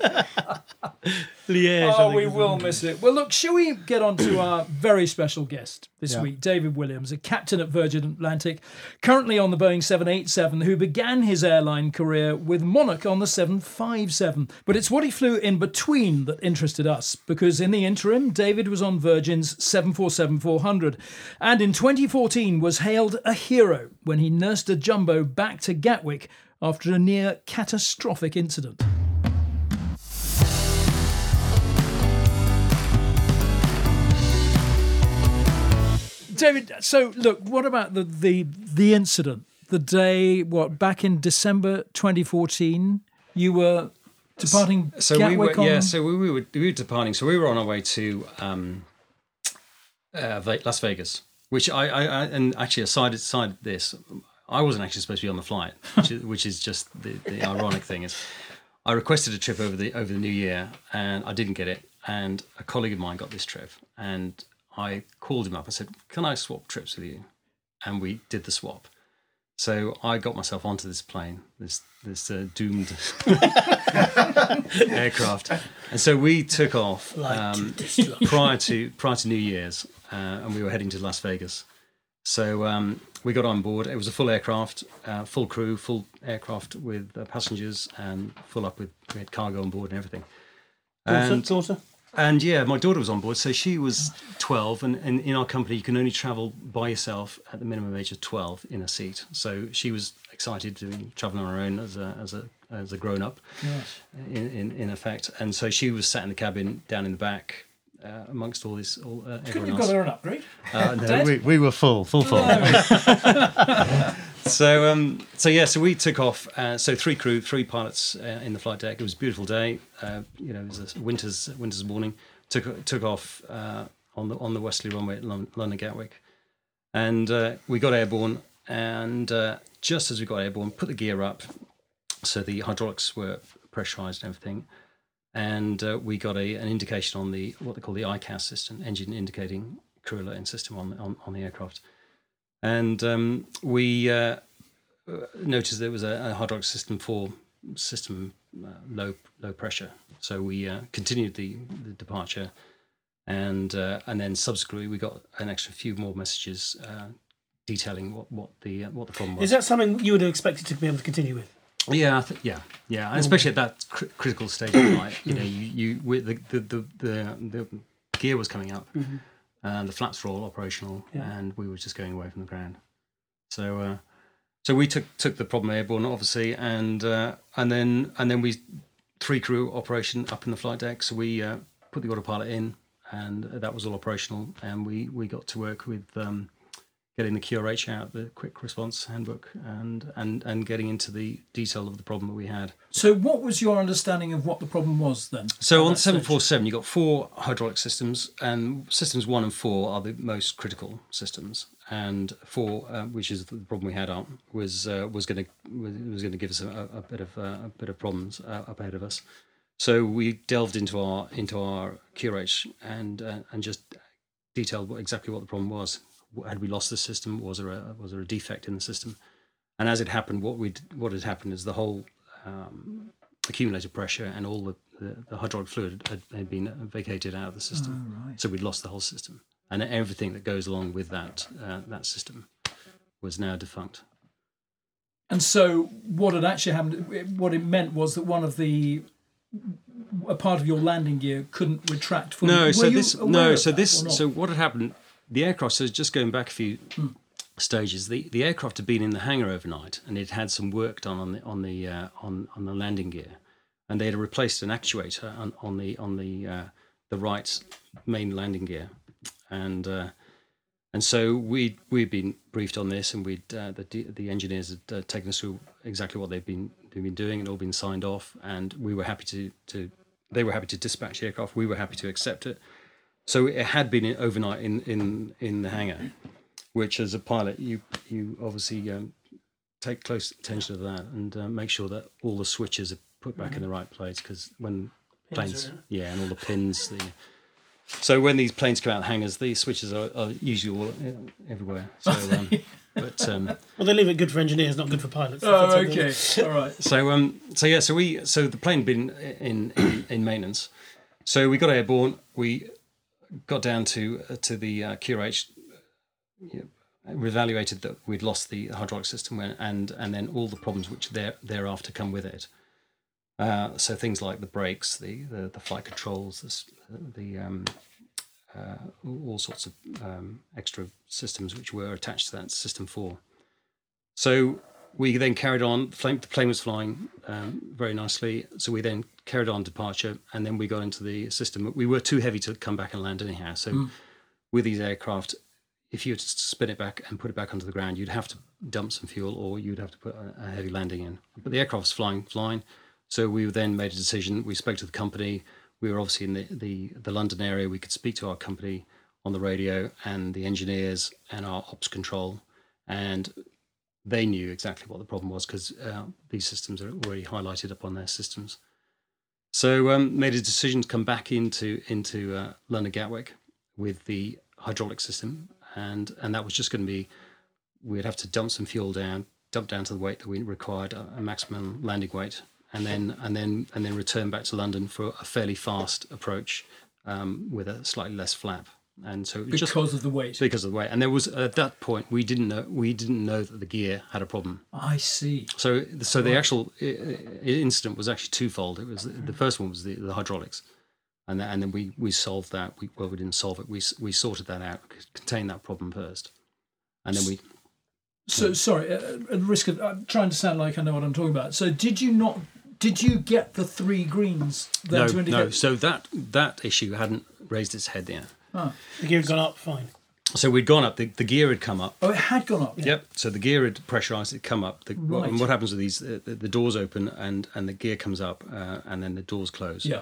Oh, we will miss it. Well, look, shall we get on to our [coughs] very special guest this Yeah. week, David Williams, a captain at Virgin Atlantic, currently on the Boeing 787, who began his airline career with Monarch on the 757. But it's what he flew in between that interested us, because in the interim, David was on Virgin's 747 400, and in 2014 was hailed a hero when he nursed a jumbo back to Gatwick after a near catastrophic incident. David, so look, what about the the the incident? The day, what back in December 2014, you were departing So Gatwick we were, on. yeah. So we, we were we were departing. So we were on our way to um, uh, Las Vegas, which I, I, I and actually aside aside this, I wasn't actually supposed to be on the flight, which is, which is just the, the ironic thing is, I requested a trip over the over the New Year and I didn't get it, and a colleague of mine got this trip, and I called him up and said, "Can I swap trips with you?" And we did the swap. So I got myself onto this plane, this this uh, doomed [laughs] aircraft, and so we took off um, prior to prior to New Year's, uh, and we were heading to Las Vegas. So um, we got on board. It was a full aircraft, uh, full crew, full aircraft with uh, passengers, and full up with we had cargo on board and everything. And daughter. And yeah, my daughter was on board, so she was 12, and, and in our company, you can only travel by yourself at the minimum age of 12 in a seat. So she was excited to be traveling on her own as a as a as a grown up, in, in in effect. And so she was sat in the cabin down in the back, uh, amongst all this, all uh, Couldn't have got her an upgrade. Uh, no, we, we were full, full, full. [laughs] so, um, so yeah, so we took off. Uh, so three crew, three pilots uh, in the flight deck. It was a beautiful day. Uh, you know, it was a winter's winter's morning. Took took off uh, on the on the westerly runway at Lon- London Gatwick, and uh, we got airborne. And uh, just as we got airborne, put the gear up, so the hydraulics were pressurized and everything. And we got a, an indication on the what they call the EICAS system, engine indicating crew alerting system on, on, on the aircraft. And um, we uh, noticed there was a, a hydraulic system for system uh, low low pressure. So we uh, continued the, the departure, and uh, and then subsequently we got an extra few more messages uh, detailing what, what the uh, what the problem was. Is that something you would have expected to be able to continue with? Yeah, I th- yeah, yeah, and especially at that cr- critical stage of flight. You know, you you with the the the, the, the gear was coming up, and the flaps were all operational, Yeah. and we were just going away from the ground. So, uh, so we took took the problem airborne, obviously, and uh, and then and then we three crew operation up in the flight deck. So we uh, put the autopilot in, and that was all operational, and we we got to work with. Um, Getting the QRH out, the quick response handbook, and, and and getting into the detail of the problem that we had. So, what was your understanding of what the problem was then? So on the 747, you've got four hydraulic systems, and systems one and four are the most critical systems. And four, uh, which is the problem we had on, was uh, was going to was going to give us a, a bit of uh, a bit of problems uh, up ahead of us. So we delved into our into our QRH and uh, and just detailed what, exactly what the problem was. Had we lost the system? Was there a was there a defect in the system? And as it happened, what we what had happened is the whole um, accumulated pressure and all the, the, the hydraulic fluid had, had been vacated out of the system. So we'd lost the whole system, and everything that goes along with that uh, that system was now defunct. And so, what had actually happened, what it meant was that one of the, a part of your landing gear couldn't retract fully. No, Were so this no, so this so what had happened? The aircraft. So just going back a few stages, the, the aircraft had been in the hangar overnight, and it had some work done on the on the uh, on on the landing gear, and they had replaced an actuator on, on the on the uh, the right main landing gear, and uh, and so we we'd been briefed on this, and we'd uh, the the engineers had uh, taken us through exactly what they've been they've been doing, and all been signed off, and we were happy to to they were happy to dispatch the aircraft, we were happy to accept it. So it had been overnight in, in, in the hangar, which as a pilot you you obviously um, take close attention to that and uh, make sure that all the switches are put back in the right place because when planes are yeah and all the pins the so when these planes come out of hangars these switches are, are usually all uh, everywhere [laughs] so um, but um, Well, they leave it good for engineers, not good for pilots. Oh, okay. All right. so um so yeah so we so the plane had been in in, in maintenance so we got airborne we got down to uh, to the uh, QRH you reevaluated that we'd lost the hydraulic system and and then all the problems which there thereafter come with it. Uh, so things like the brakes the the, the flight controls the, the um, uh, all sorts of um, extra systems which were attached to that system four so we then carried on. The plane, the plane was flying um, very nicely, so we then carried on departure, and then we got into the system. We were too heavy to come back and land anyhow. So with these aircraft, if you were to spin it back and put it back onto the ground, you'd have to dump some fuel, or you'd have to put a, heavy landing in. But the aircraft was flying, flying. So we then made a decision. We spoke to the company. We were obviously in the, the, the London area. We could speak to our company on the radio and the engineers and our ops control, and they knew exactly what the problem was because uh, these systems are already highlighted up on their systems. So um, made a decision to come back into into uh, London Gatwick with the hydraulic system, and and that was just going to be we'd have to dump some fuel down, dump down to the weight that we required, a, maximum landing weight, and then and then and then return back to London for a fairly fast approach um, with a slightly less flap. And so it was Because just of the weight. because of the weight. And there was at that point we didn't know we didn't know that the gear had a problem. I see. So so the actual incident was actually twofold. It was the first one was the, the hydraulics, and then, and then we we solved that. We, well, we didn't solve it. We we sorted that out, contained that problem first, and then we Hmm. So sorry, at at risk of I'm trying to sound like I know what I'm talking about. So did you not? Did you get the three greens no to indicate? no. So that that issue hadn't raised its head there. The gear had gone up, fine. So we'd gone up. The, the gear had come up. Oh, it had gone up. Yep. So the gear had pressurized it, come up. The, Right. And what happens with these? Uh, the, the doors open and and the gear comes up, uh, and then the doors close. Yeah.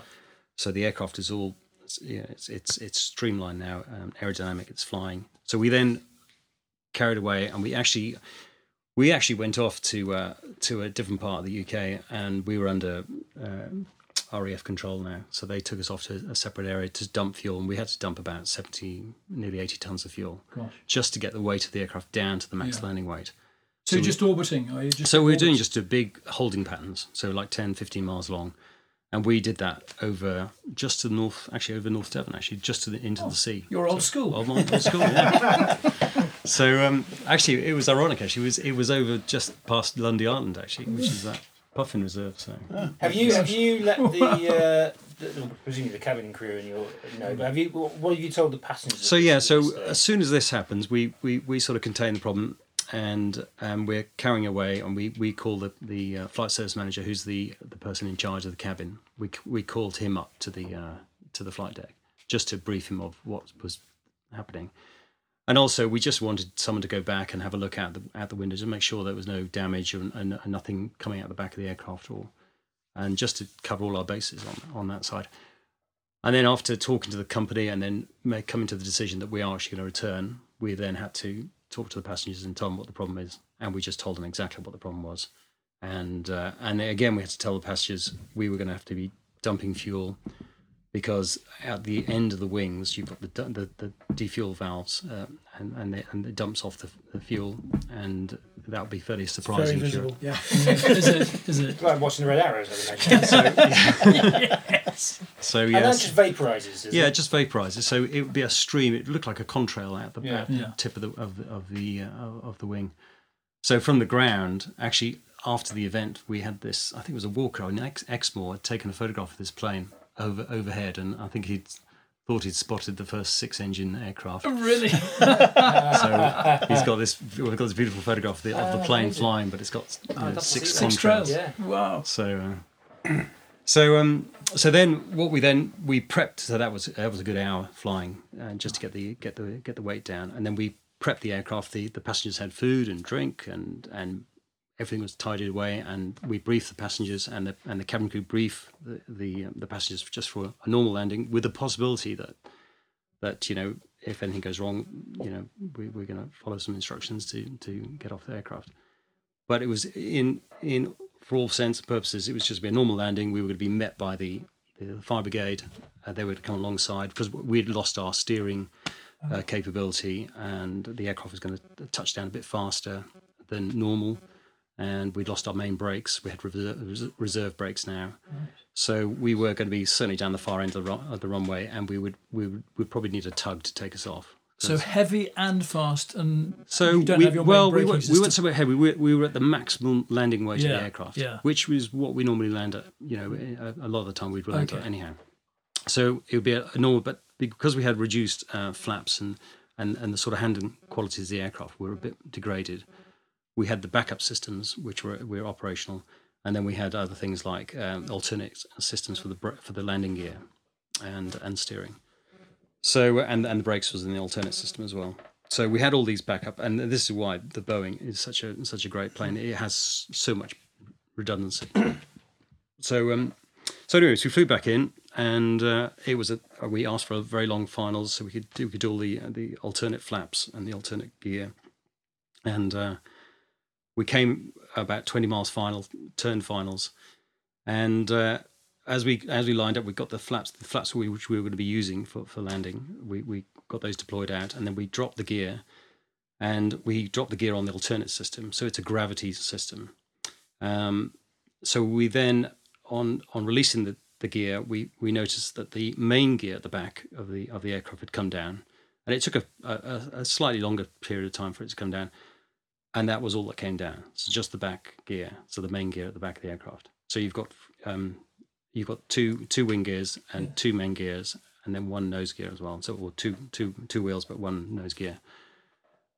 So the aircraft is all, it's, yeah, it's it's it's streamlined now, um, aerodynamic. It's flying. So we then carried away, and we actually we actually went off to uh, to a different part of the UK, and we were under uh, RAF control now. So they took us off to a separate area to dump fuel, and we had to dump about seventy, nearly eighty tons of fuel, Gosh. just to get the weight of the aircraft down to the max Yeah. landing weight. So, you're just orbiting? Are you just So we were doing just a big holding patterns, so like 10, 15 miles long. And we did that over just to the north, actually over North Devon, actually just to the, into the sea. You're old school. Old, old school, yeah. [laughs] so um, actually, it was ironic. Actually, it was it was over just past Lundy Island, actually, which is that Puffin Reserve. So Have you have you let the, [laughs] uh, the presumably the cabin crew and your you know, but have you what have you told the passengers? So yeah, so this, as soon as this happens, we we, we sort of contain the problem, and um, we're carrying away, and we, we call the the uh, flight service manager, who's the the person in charge of the cabin. We we called him up to the uh, to the flight deck just to brief him of what was happening, and also we just wanted someone to go back and have a look out the out the windows and make sure there was no damage and, and, and nothing coming out the back of the aircraft or, and just to cover all our bases on on that side. And then after talking to the company and then make, coming to the decision that we are actually going to return, we then had to talk to the passengers and tell them what the problem is. And we just told them exactly what the problem was. And uh, and again, we had to tell the passengers we were going to have to be dumping fuel because at the end of the wings you've got the the, the defuel valves uh, and and it, and it dumps off the, the fuel and that would be fairly surprising. if you're- visible. Yeah. is it? Is it? It's like watching the red arrows, I imagine. [laughs] So And that just vaporizes. Is Yeah, it? it just vaporizes. So it would be a stream. It looked like a contrail at the, Yeah. at the Yeah. tip of the of the of the, uh, of the wing. So from the ground, actually, after the event, we had this. I think it was a Walker in Ex- Exmoor had taken a photograph of this plane over overhead, and I think he'd thought he'd spotted the first six-engine aircraft. Really? [laughs] So he's got this. We've got this beautiful photograph of the, of the Oh, plane amazing. flying, but it's got you know, that's six six contrails. Yeah. Wow. So, uh, [clears throat] so um, so then what we then we prepped. So that was that was a good hour flying, uh, just to get the get the get the weight down, and then we prepped the aircraft. The the passengers had food and drink, and and everything was tidied away, and we briefed the passengers, and the and the cabin crew brief the the, um, the passengers just for a normal landing, with the possibility that that you know if anything goes wrong, you know we, we're going to follow some instructions to to get off the aircraft but it was in in for all sense and purposes, it was just be a normal landing. We were going to be met by the, the fire brigade. Uh, they would come alongside because we'd lost our steering uh, capability, and the aircraft was going to touch down a bit faster than normal. And we'd lost our main brakes. We had reserve, reserve brakes now, so we were going to be certainly down the far end of the, run, of the runway, and we would we would we'd probably need a tug to take us off. So heavy and fast, and So you don't we, have your well, we weren't, we weren't so heavy. We were, we were at the maximum landing weight of the aircraft, yeah. which was what we normally land at. You know, a, a lot of the time we'd land at anyhow. So it would be a, a normal, but because we had reduced uh, flaps and, and and the sort of handling qualities of the aircraft were a bit degraded. We had the backup systems, which were were operational, and then we had other things like um, alternate systems for the for the landing gear, and and steering. So and and the brakes was in the alternate system as well. So we had all these backup, and this is why the Boeing is such a such a great plane. It has so much redundancy. so um, so anyways, we flew back in, and uh, it was a we asked for a very long finals, so we could do we could do all the the alternate flaps and the alternate gear, and uh, we came about twenty miles final turn finals, and. Uh, as we as we lined up, we got the flaps, the flaps we, which we were going to be using for, for landing. We we got those deployed out, and then we dropped the gear, and we dropped the gear on the alternate system. So it's a gravity system. Um, so we then on on releasing the, the gear, we we noticed that the main gear at the back of the of the aircraft had come down, and it took a, a, a slightly longer period of time for it to come down, and that was all that came down. So just the back gear, so the main gear at the back of the aircraft. So you've got um, you've got two two wing gears and two main gears, and then one nose gear as well. So or two two two wheels, but one nose gear.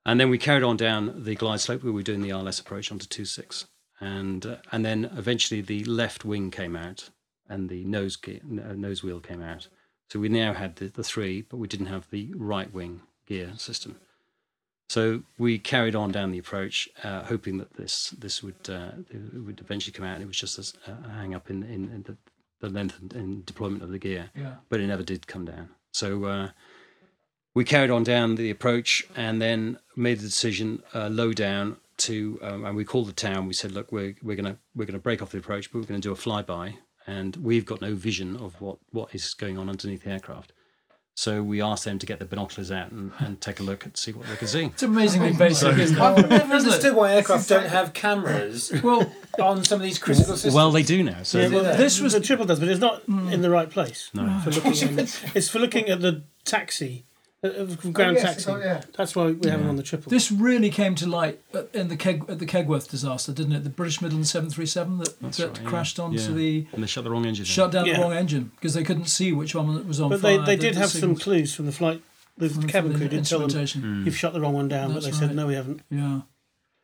And then we carried on down the glide slope. We were doing the ILS approach onto two six, and uh, and then eventually the left wing came out, and the nose gear, uh, nose wheel came out. So we now had the, the three, but we didn't have the right wing gear system. So we carried on down the approach, uh, hoping that this this would uh, it would eventually come out, and it was just a hang up in, in, in the, the length and, and deployment of the gear. Yeah. But it never did come down. So uh, we carried on down the approach, and then made the decision uh, low down to, um, and we called the town. We said, look, we're we're gonna we're gonna break off the approach, but we're gonna do a flyby, and we've got no vision of what what is going on underneath the aircraft. So we asked them to get the binoculars out and, and take a look and see what they could see. It's amazingly basic, isn't it? I've never understood why aircraft don't have cameras [laughs] Well, on some of these critical systems. Well, they do now. So Yeah, well, This was- a triple does, but it's not in the right place. No. For looking at, [laughs] it's for looking at the taxi, uh, uh, ground yes, taxi. oh, yeah. That's why we have it on the triple. this really came to light at- in the Keg, at the Kegworth disaster, didn't it? The British Midland 737 that, That's that right, yeah. crashed onto Yeah. the and they shut the wrong engine. down. shut down Yeah. the wrong engine because they couldn't see which one was on but fire. they, they did the have some clues from the flight. The from- cabin from crew did tell them instrumentation. you've shut the wrong one down, but That's they said no, we haven't. Yeah.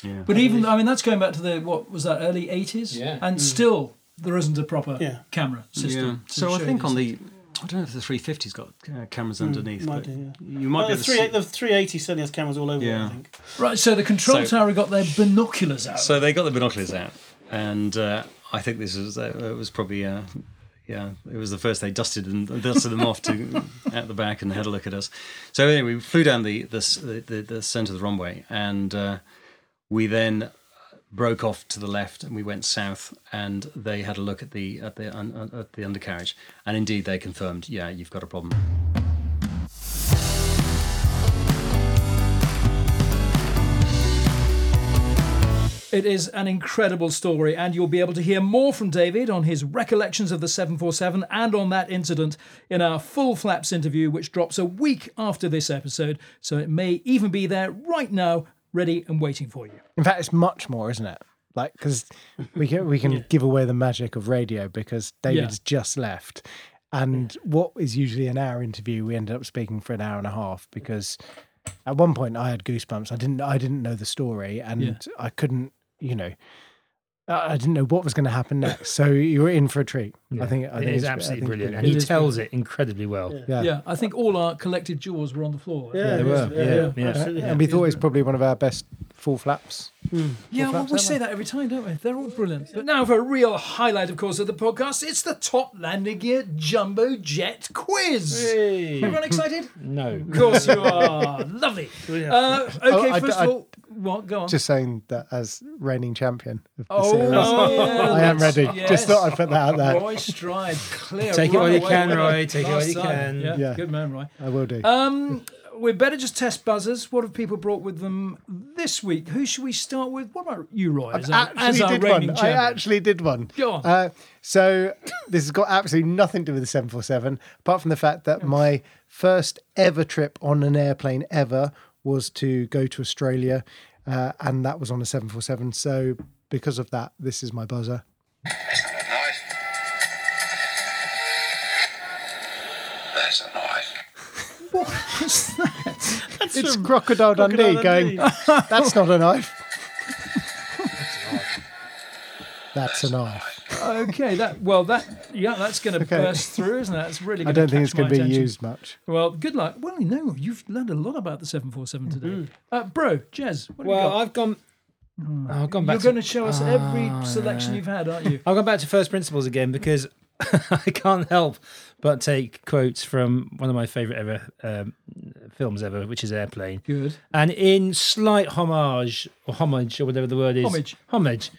Yeah. But even I mean that's going back to the what was that early eighties? Yeah. And still there isn't a proper Yeah. camera system. Yeah. So I think on the, I don't know if the 350's got uh, cameras underneath. might but do, yeah. You might Well, be the, three, see. the 380 certainly has cameras all over it, Yeah. I think. Right, so the control So- tower got their binoculars out. So they got the binoculars out, and uh, I think this was uh, it was probably uh, yeah it was the first they dusted and dusted them off to [laughs] at the back and had a look at us. So anyway, we flew down the the the, the, the centre of the runway, and uh, we then broke off to the left and we went south and they had a look at the at the un, at the undercarriage and indeed they confirmed yeah you've got a problem It is an incredible story, and you'll be able to hear more from David on his recollections of the 747 and on that incident in our full flaps interview, which drops a week after this episode. So it may even be there right now, ready and waiting for you. In fact, it's much more, isn't it? Like because we can we can [laughs] give away the magic of radio because David's just left, and what is usually an hour interview, we ended up speaking for an hour and a half because at one point I had goosebumps. I didn't I didn't know the story and Yeah. I couldn't you know. I I didn't know what was going to happen next, so you were in for a treat. I think I it think is it's- I absolutely think brilliant, and he It is tells it incredibly well. Yeah. Yeah, I think all our collected jaws were on the floor. Yeah, they were. Yeah, yeah. absolutely. and we thought it was probably one of our best full flaps. Yeah, well, flaps we ever. say that every time, don't we? They're all brilliant. But now for a real highlight, of course, of the podcast, it's the Top Landing Gear Jumbo Jet Quiz. Hey. Everyone excited? No. Of course you [laughs] are. Lovely. Uh, okay, Oh, first I- of all, what? Go on. Just saying that as reigning champion of the oh, series. yeah, I am that's- ready. Just thought I'd put that out there. Roy Stride, clear. Take it right while you can. Roy, take it while you time. can. Yeah, Yeah. good man, Roy. I will do. Um, we better just test buzzers. What have people brought with them this week? Who should we start with? What about you, Roy? As our, as actually our did reigning one. I actually did one. Go on. Uh, so this has got absolutely nothing to do with the 747, apart from the fact that my first ever trip on an airplane ever was to go to Australia, uh, and that was on a 747. So because of that, this is my buzzer. Knife. That's a knife. It's Crocodile Dundee Crocodile going, that's not a knife. That's a knife. Okay, that well, that yeah, that's going to Okay. burst through, isn't it? That's really. Good. I Gonna don't think it's going to be attention. used much. Well, good luck. Well, no, you've learned a lot about the seven four seven today, uh, bro. Jez, what have you Well, got? I've gone. oh, I've gone back. You're to- going to show us every Ah, selection you've had, aren't you? I'll go back to first principles again because [laughs] I can't help but take quotes from one of my favourite ever um, films ever, which is Airplane. Good. And in slight homage or homage or whatever the word is, Homage. homage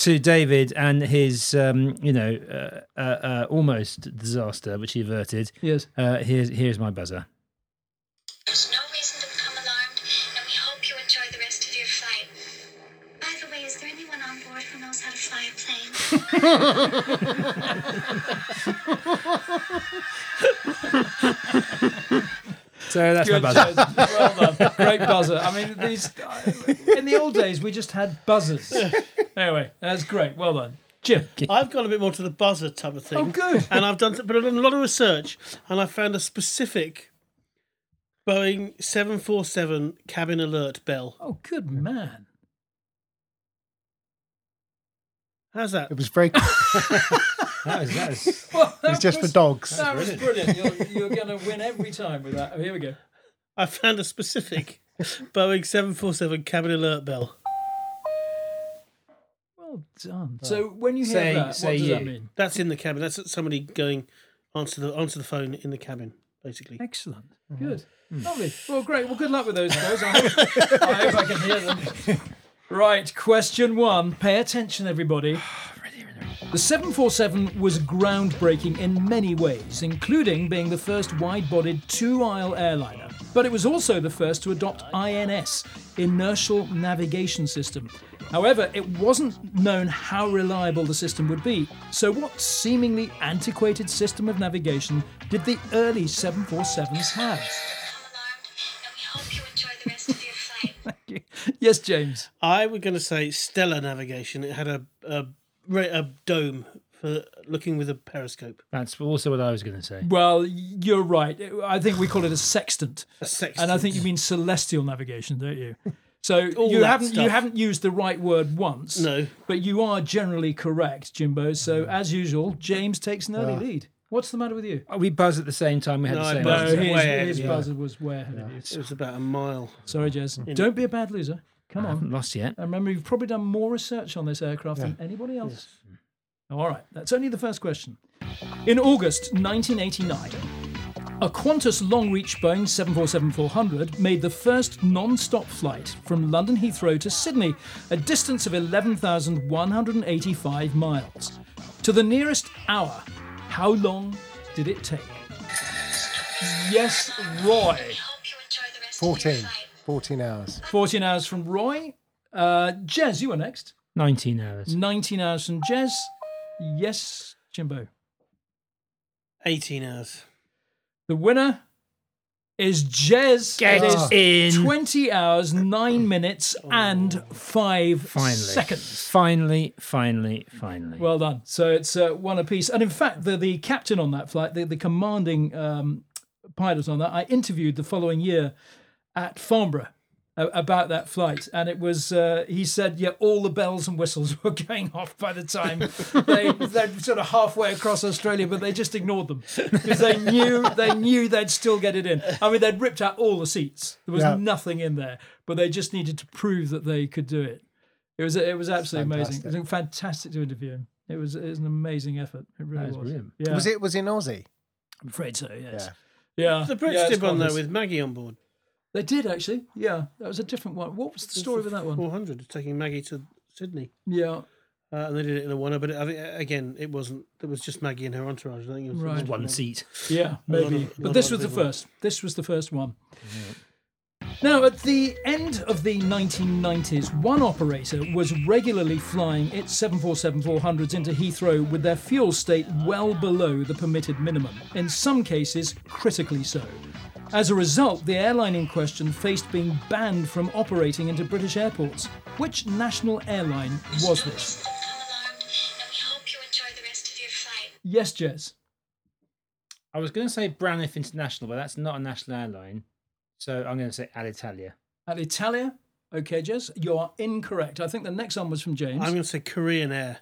to David and his, um, you know, uh, uh, uh, almost disaster which he averted. Yes. Uh, here's here's my buzzer. There's no reason to become alarmed, and we hope you enjoy the rest of your flight. By the way, is there anyone on board who knows how to fly a plane? [laughs] So that's Good, my buzzer. Well done. Great buzzer. I mean, these in the old days we just had buzzers. Anyway, that's great. Well done, Jim. I've gone a bit more to the buzzer type of thing. Oh, good. And I've done, but I've done a lot of research, and I found a specific Boeing 747 cabin alert bell. Oh, good man. How's that? It was very. [laughs] That is, that is, [laughs] Well, that It's just for dogs. That was brilliant. You're, you're going to win every time with that. Oh, here we go. I found a specific Boeing 747 cabin alert bell. Well done. So when you hear Say- that, say what does that you. mean? That's in the cabin. That's somebody going answer the answer the phone in the cabin, basically. Excellent. Mm-hmm. Good. Mm. Lovely. Well, great. Well, good luck with those guys. I hope, I hope I can hear them. [laughs] Right. Question one. Pay attention, everybody. [sighs] The 747 was groundbreaking in many ways, including being the first wide bodied two aisle airliner. But it was also the first to adopt INS, Inertial Navigation System. However, it wasn't known how reliable the system would be. So, what seemingly antiquated system of navigation did the early 747s have? Come and we hope you enjoy the rest of your flight. yes, James. I was going to say stellar navigation. It had a a, a dome for looking with a periscope. that's also what I was going to say. Well, you're right. I think we call it a sextant. A sextant. And I think you mean celestial navigation, don't you? So All you haven't you haven't used the right word once. No. But you are generally correct, Jimbo. So as usual, James takes an early ah. lead. What's the matter with you? Oh, We buzzed at the same time. We had No, the same. buzzed. answer. No, his, way his of you. buzzer was way ahead of you. It was about a mile. Sorry, Jez. Don't be a bad loser. Come I on. haven't lost yet. And remember, you've probably done more research on this aircraft than anybody else. All right, that's only the first question. In August 1989, a Qantas long reach Boeing 747 400 made the first non stop flight from London Heathrow to Sydney, a distance of 11,185 miles. To the nearest hour, how long did it take? Yes, Roy. We hope you enjoy the rest of your 14. 14 hours. 14 hours from Roy. Uh, Jez, you were next. 19 hours. 19 hours from Jez. Yes, Jimbo. 18 hours. The winner is Jez. Get It is in. 20 hours, 9 minutes, and 5 Finally. seconds. Finally, finally, finally. Well done. So it's uh, one apiece. And in fact, the, the captain on that flight, the, the commanding um, pilot on that, I interviewed the following year at Farnborough a- about that flight. And it was, uh, he said, yeah, all the bells and whistles [laughs] were going off by the time they, they'd sort of halfway across Australia, but they just ignored them because they knew, they knew they'd still get it in. I mean, they'd ripped out all the seats. There was Yeah. nothing in there, but they just needed to prove that they could do it. It was it was absolutely amazing. It was fantastic to interview him. It was it was an amazing effort. It really That was. is. Yeah, Was it was in Aussie? I'm afraid so. Yes. Yeah. Yeah. The Brits yeah, it's did one quite though with Maggie on board. They did actually. Yeah, that was a different one. What was the story with that one? 400, taking Maggie to Sydney. Yeah. Uh, and they did it in a one, but I think uh, again it wasn't. It was just Maggie and her entourage. I think it was, Right. One seat. Yeah, maybe. of- but this was the people. first. This was the first one. Now, at the end of the 1990s, one operator was regularly flying its 747-400s into Heathrow with their fuel state well below the permitted minimum, in some cases critically so. As a result, the airline in question faced being banned from operating into British airports. Which national airline was this? Come alarmed, and we hope you enjoy the rest of your flight. Yes, Jez. I was going to say Braniff International, but that's not a national airline. So I'm going to say Alitalia. Alitalia. Okay, Jez, you are incorrect. I think the next one was from James. I'm going to say Korean Air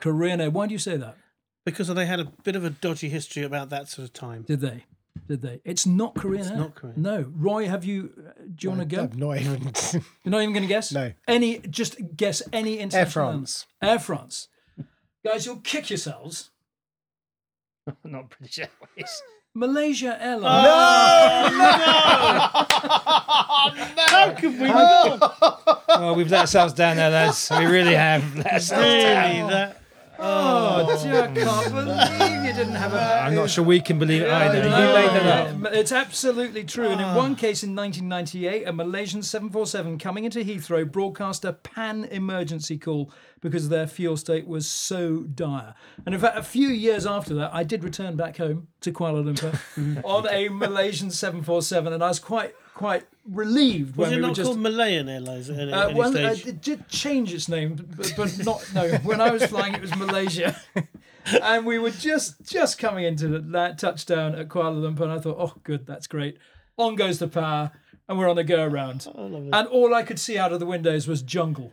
Korean Air. Why do you say that? because they had a bit of a dodgy history about that sort of time. Did they? Did they? It's not Korean It's Air. not Korean. No. Roy, have you? uh, Do you want to go? I'm not even. You're not even going to guess. No. Any? Just guess any international. airline. France. Air France. Guys, you'll kick yourselves. [laughs] not British Airways. Malaysia Airlines. No. [laughs] How could we not? [laughs] oh, we've let ourselves down there, lads. We really have let ourselves Really, down. that Oh, oh. dear, I can't believe you didn't have a. Uh, I'm not sure we can believe it either. You made that up. It's absolutely true. And in ah. one case in 1998, a Malaysian 747 coming into Heathrow broadcast a pan emergency call because their fuel state was so dire. And in fact, a few years after that, I did return back home to Kuala Lumpur [laughs] on a Malaysian 747, and I was quite quite relieved was when it we were not just. called Malayan Airlines at any, Uh, any uh, stage? it did change its name, but, but not no. When I was flying, it was Malaysia, [laughs] and we were just just coming into the that touchdown at Kuala Lumpur, and I thought, oh, good, that's great. On goes the power, and we're on a go around, Oh, and all I could see out of the windows was jungle.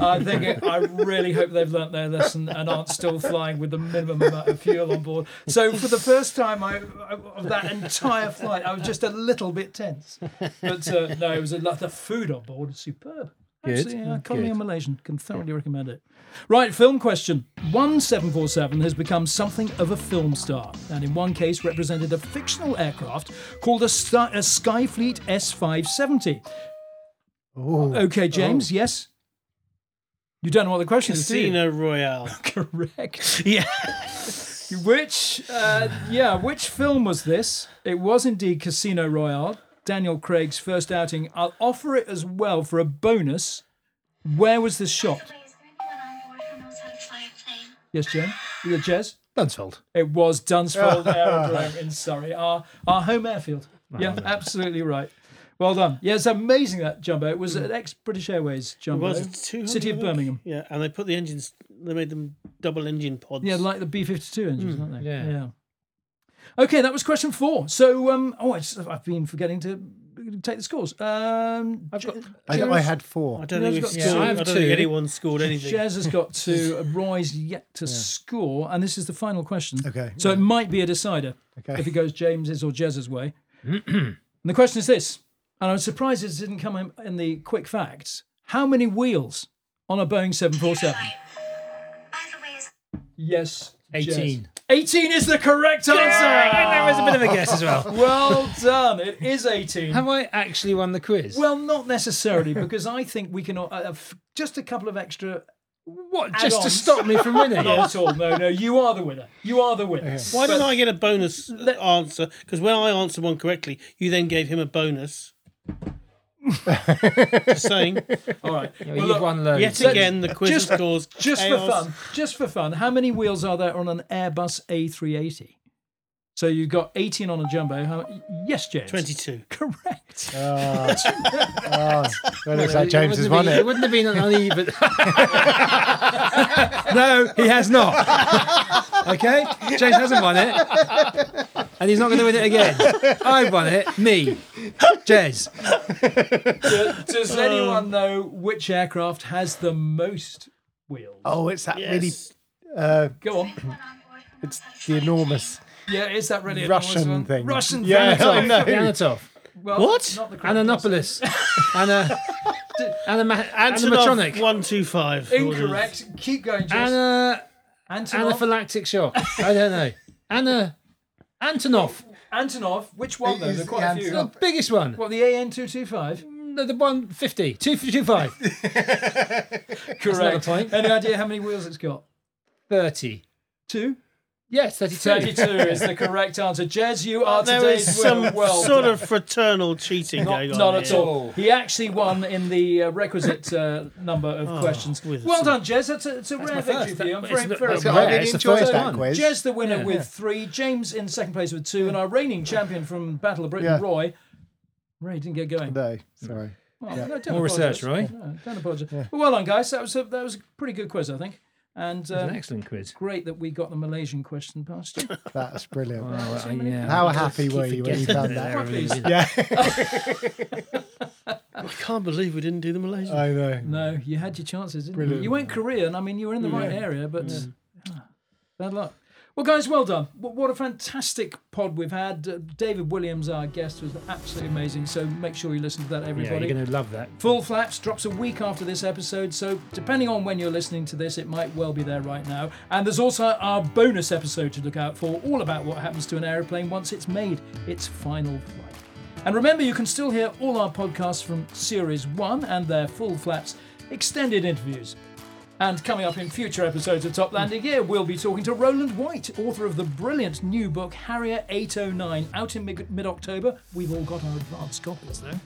I'm thinking, I really hope they've learnt their lesson and aren't still flying with the minimum amount of fuel on board. So for the first time I, of that entire flight, I was just a little bit tense. But uh, no, it was a lot. The food on board is superb. Good, Actually, uh, economy and Malaysian can thoroughly recommend it. Right, film question. 1747 has become something of a film star, and in one case represented a fictional aircraft called a, Sky, a Skyfleet S570. Okay, James, yes? You don't know what the question is, do? Casino Royale. [laughs] Correct. yeah. [laughs] Which, uh, yeah, which film was this? It was indeed Casino Royale, Daniel Craig's first outing. I'll offer it as well for a bonus. Where was this shot? By the way, is there anyone on board who knows how to fly a plane? Yes, Jen? Yeah, Jez? Dunsfold. It was Dunsfold [laughs] Aerodrome in Surrey, our, our home airfield. Yeah, absolutely right. Well done. Yeah, it's amazing that jumbo. It was an ex British Airways jumbo. It was 200, City of Birmingham. Yeah, and they put the engines. They made them double engine pods. Yeah, like the B 52 engines, aren't they? yeah. yeah. Okay, that was question four. So, um, oh, I just, I've been forgetting to take the scores. Um, I've got. I, I had four. I don't think we've got scored. two. I I, don't think anyone scored anything. Jez has got two. Roy's [laughs] yet to score, and this is the final question. Okay. So it might be a decider Okay. if it goes James's or Jez's way. [clears throat] and the question is this, and I'm surprised it didn't come in, in the quick facts. How many wheels on a Boeing 747? By the way, Yes. Jez. 18. 18 is the correct answer. There was a bit of a guess as well. [laughs] Well done. It is 18. Have I actually won the quiz? Well, not necessarily, because I think we can uh, uh, f- just a couple of extra. what? Just to stop me from winning? Not at all. No, no. You are the winner. You are the winner. Why didn't I get a bonus answer? Because when I answered one correctly, you then gave him a bonus. Just saying. All right. Well, Well, you've look, won loads. Yet again, the quiz just- scores just for fun, just for fun, how many wheels are there on an Airbus A380? So you've got 18 on a jumbo. How, yes, James. 22. Correct. Oh, [laughs] well, looks like It James has won been- It it. wouldn't have been an uneven. [laughs] [laughs] no, he has not. Okay, James hasn't won it, and he's not going to win it again. [laughs] I've won it. Me, Jez. Does- Does anyone know which aircraft has the most wheels? Oh, it's that really. Yes. Uh, Go on. anyone on board who knows it's the fly a plane? enormous Yeah, is that really a Russian nice one? thing. Russian Yeah, Vanatov. I know. Anatov, Well, What? Not the correct answer. Ananopolis, [laughs] Anna, Anna, animatronic, 125. Incorrect. Keep going, Jess. Anna, Antonov. anaphylactic shock. I don't know. Anna, Antonov, Antonov. Which one though? It is There are quite the a few. the biggest one. What the AN two two five? The, the one fifty, two fifty five, [laughs] Correct. point. Any idea how many wheels it's got? thirty. Two. Yes, thirty-two. 32 is the correct answer. Jez, you are There today's is some winner. Well sort done. of fraternal cheating Not, going on. not at here. all. He actually won in the uh, requisite uh, number of [laughs] questions. with Well done, Jez. That's a, it's a rare my victory for you. I'm That- very, it's- very that's proud. rare. I really It's the enjoyed first that one. quiz. Jez the winner Yeah. with three, James in second place with two, and our reigning champion from Battle of Britain, Yeah. Roy. Ray didn't get going. No, sorry. Well, no, don't More research, apologise. Roy. No, don't apologise. Well, well done, guys. That was a, that was a pretty good quiz, I think. And It's an uh, excellent quiz. great that we got the Malaysian question past you. [laughs] That's brilliant. Oh, uh, yeah. How happy were you when you forgetting found that? Quite pleased. Yeah, [laughs] I can't believe we didn't do the Malaysian. I know. No, you had your chances, didn't you? Brilliant. You went Korean. I mean, you were in the right area, but ah, bad luck. Well, guys, well done. What, a fantastic pod we've had. Uh, David Williams, our guest, was absolutely amazing. So make sure you listen to that, everybody. Yeah, you're going to love that. Full Flaps drops a week after this episode, so depending on when you're listening to this, it might well be there right now. And there's also our bonus episode to look out for, all about what happens to an aeroplane once it's made its final flight. And remember, you can still hear all our podcasts from Series 1 and their Full Flaps extended interviews. And coming up in future episodes of Top Landing Gear, we'll be talking to Roland White, author of the brilliant new book Harrier 809, out in mid October. We've all got our advanced copies though.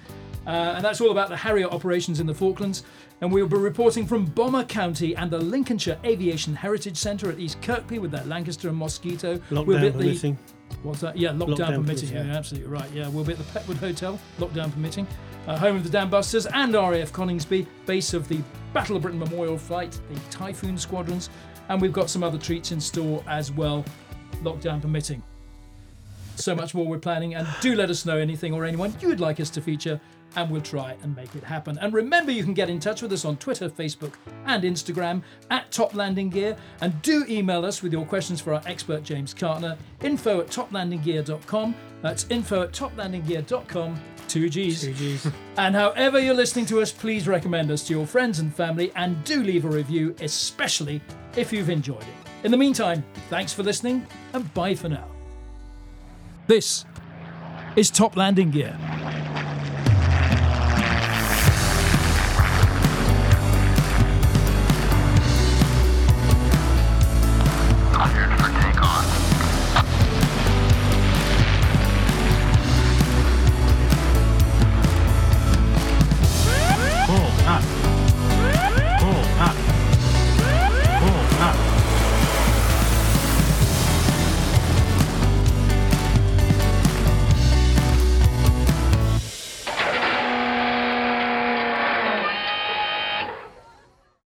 Uh, and that's all about the Harrier operations in the Falklands. And we'll be reporting from Bomber County and the Lincolnshire Aviation Heritage Centre at East Kirkby with their Lancaster and Mosquito. Lockdown we'll be at the. What's that? Yeah, lockdown, Lockdown permitting. Yeah, absolutely right. Yeah, we'll be at the Petwood Hotel, lockdown permitting, uh, home of the Dam Busters and RAF Coningsby, base of the Battle of Britain Memorial Flight, the Typhoon Squadrons, and we've got some other treats in store as well, lockdown permitting. so much more we're planning. And do let us know anything or anyone you would like us to feature, and we'll try and make it happen. And remember, you can get in touch with us on Twitter, Facebook, and Instagram at Top Landing Gear. And do email us with your questions for our expert James Cartner. Info at toplandinggear.com. That's info at toplandinggear.com. Two G's. Two Gs. [laughs] And however you're listening to us, please recommend us to your friends and family and do leave a review, especially if you've enjoyed it. In the meantime, thanks for listening and bye for now. This is Top Landing Gear.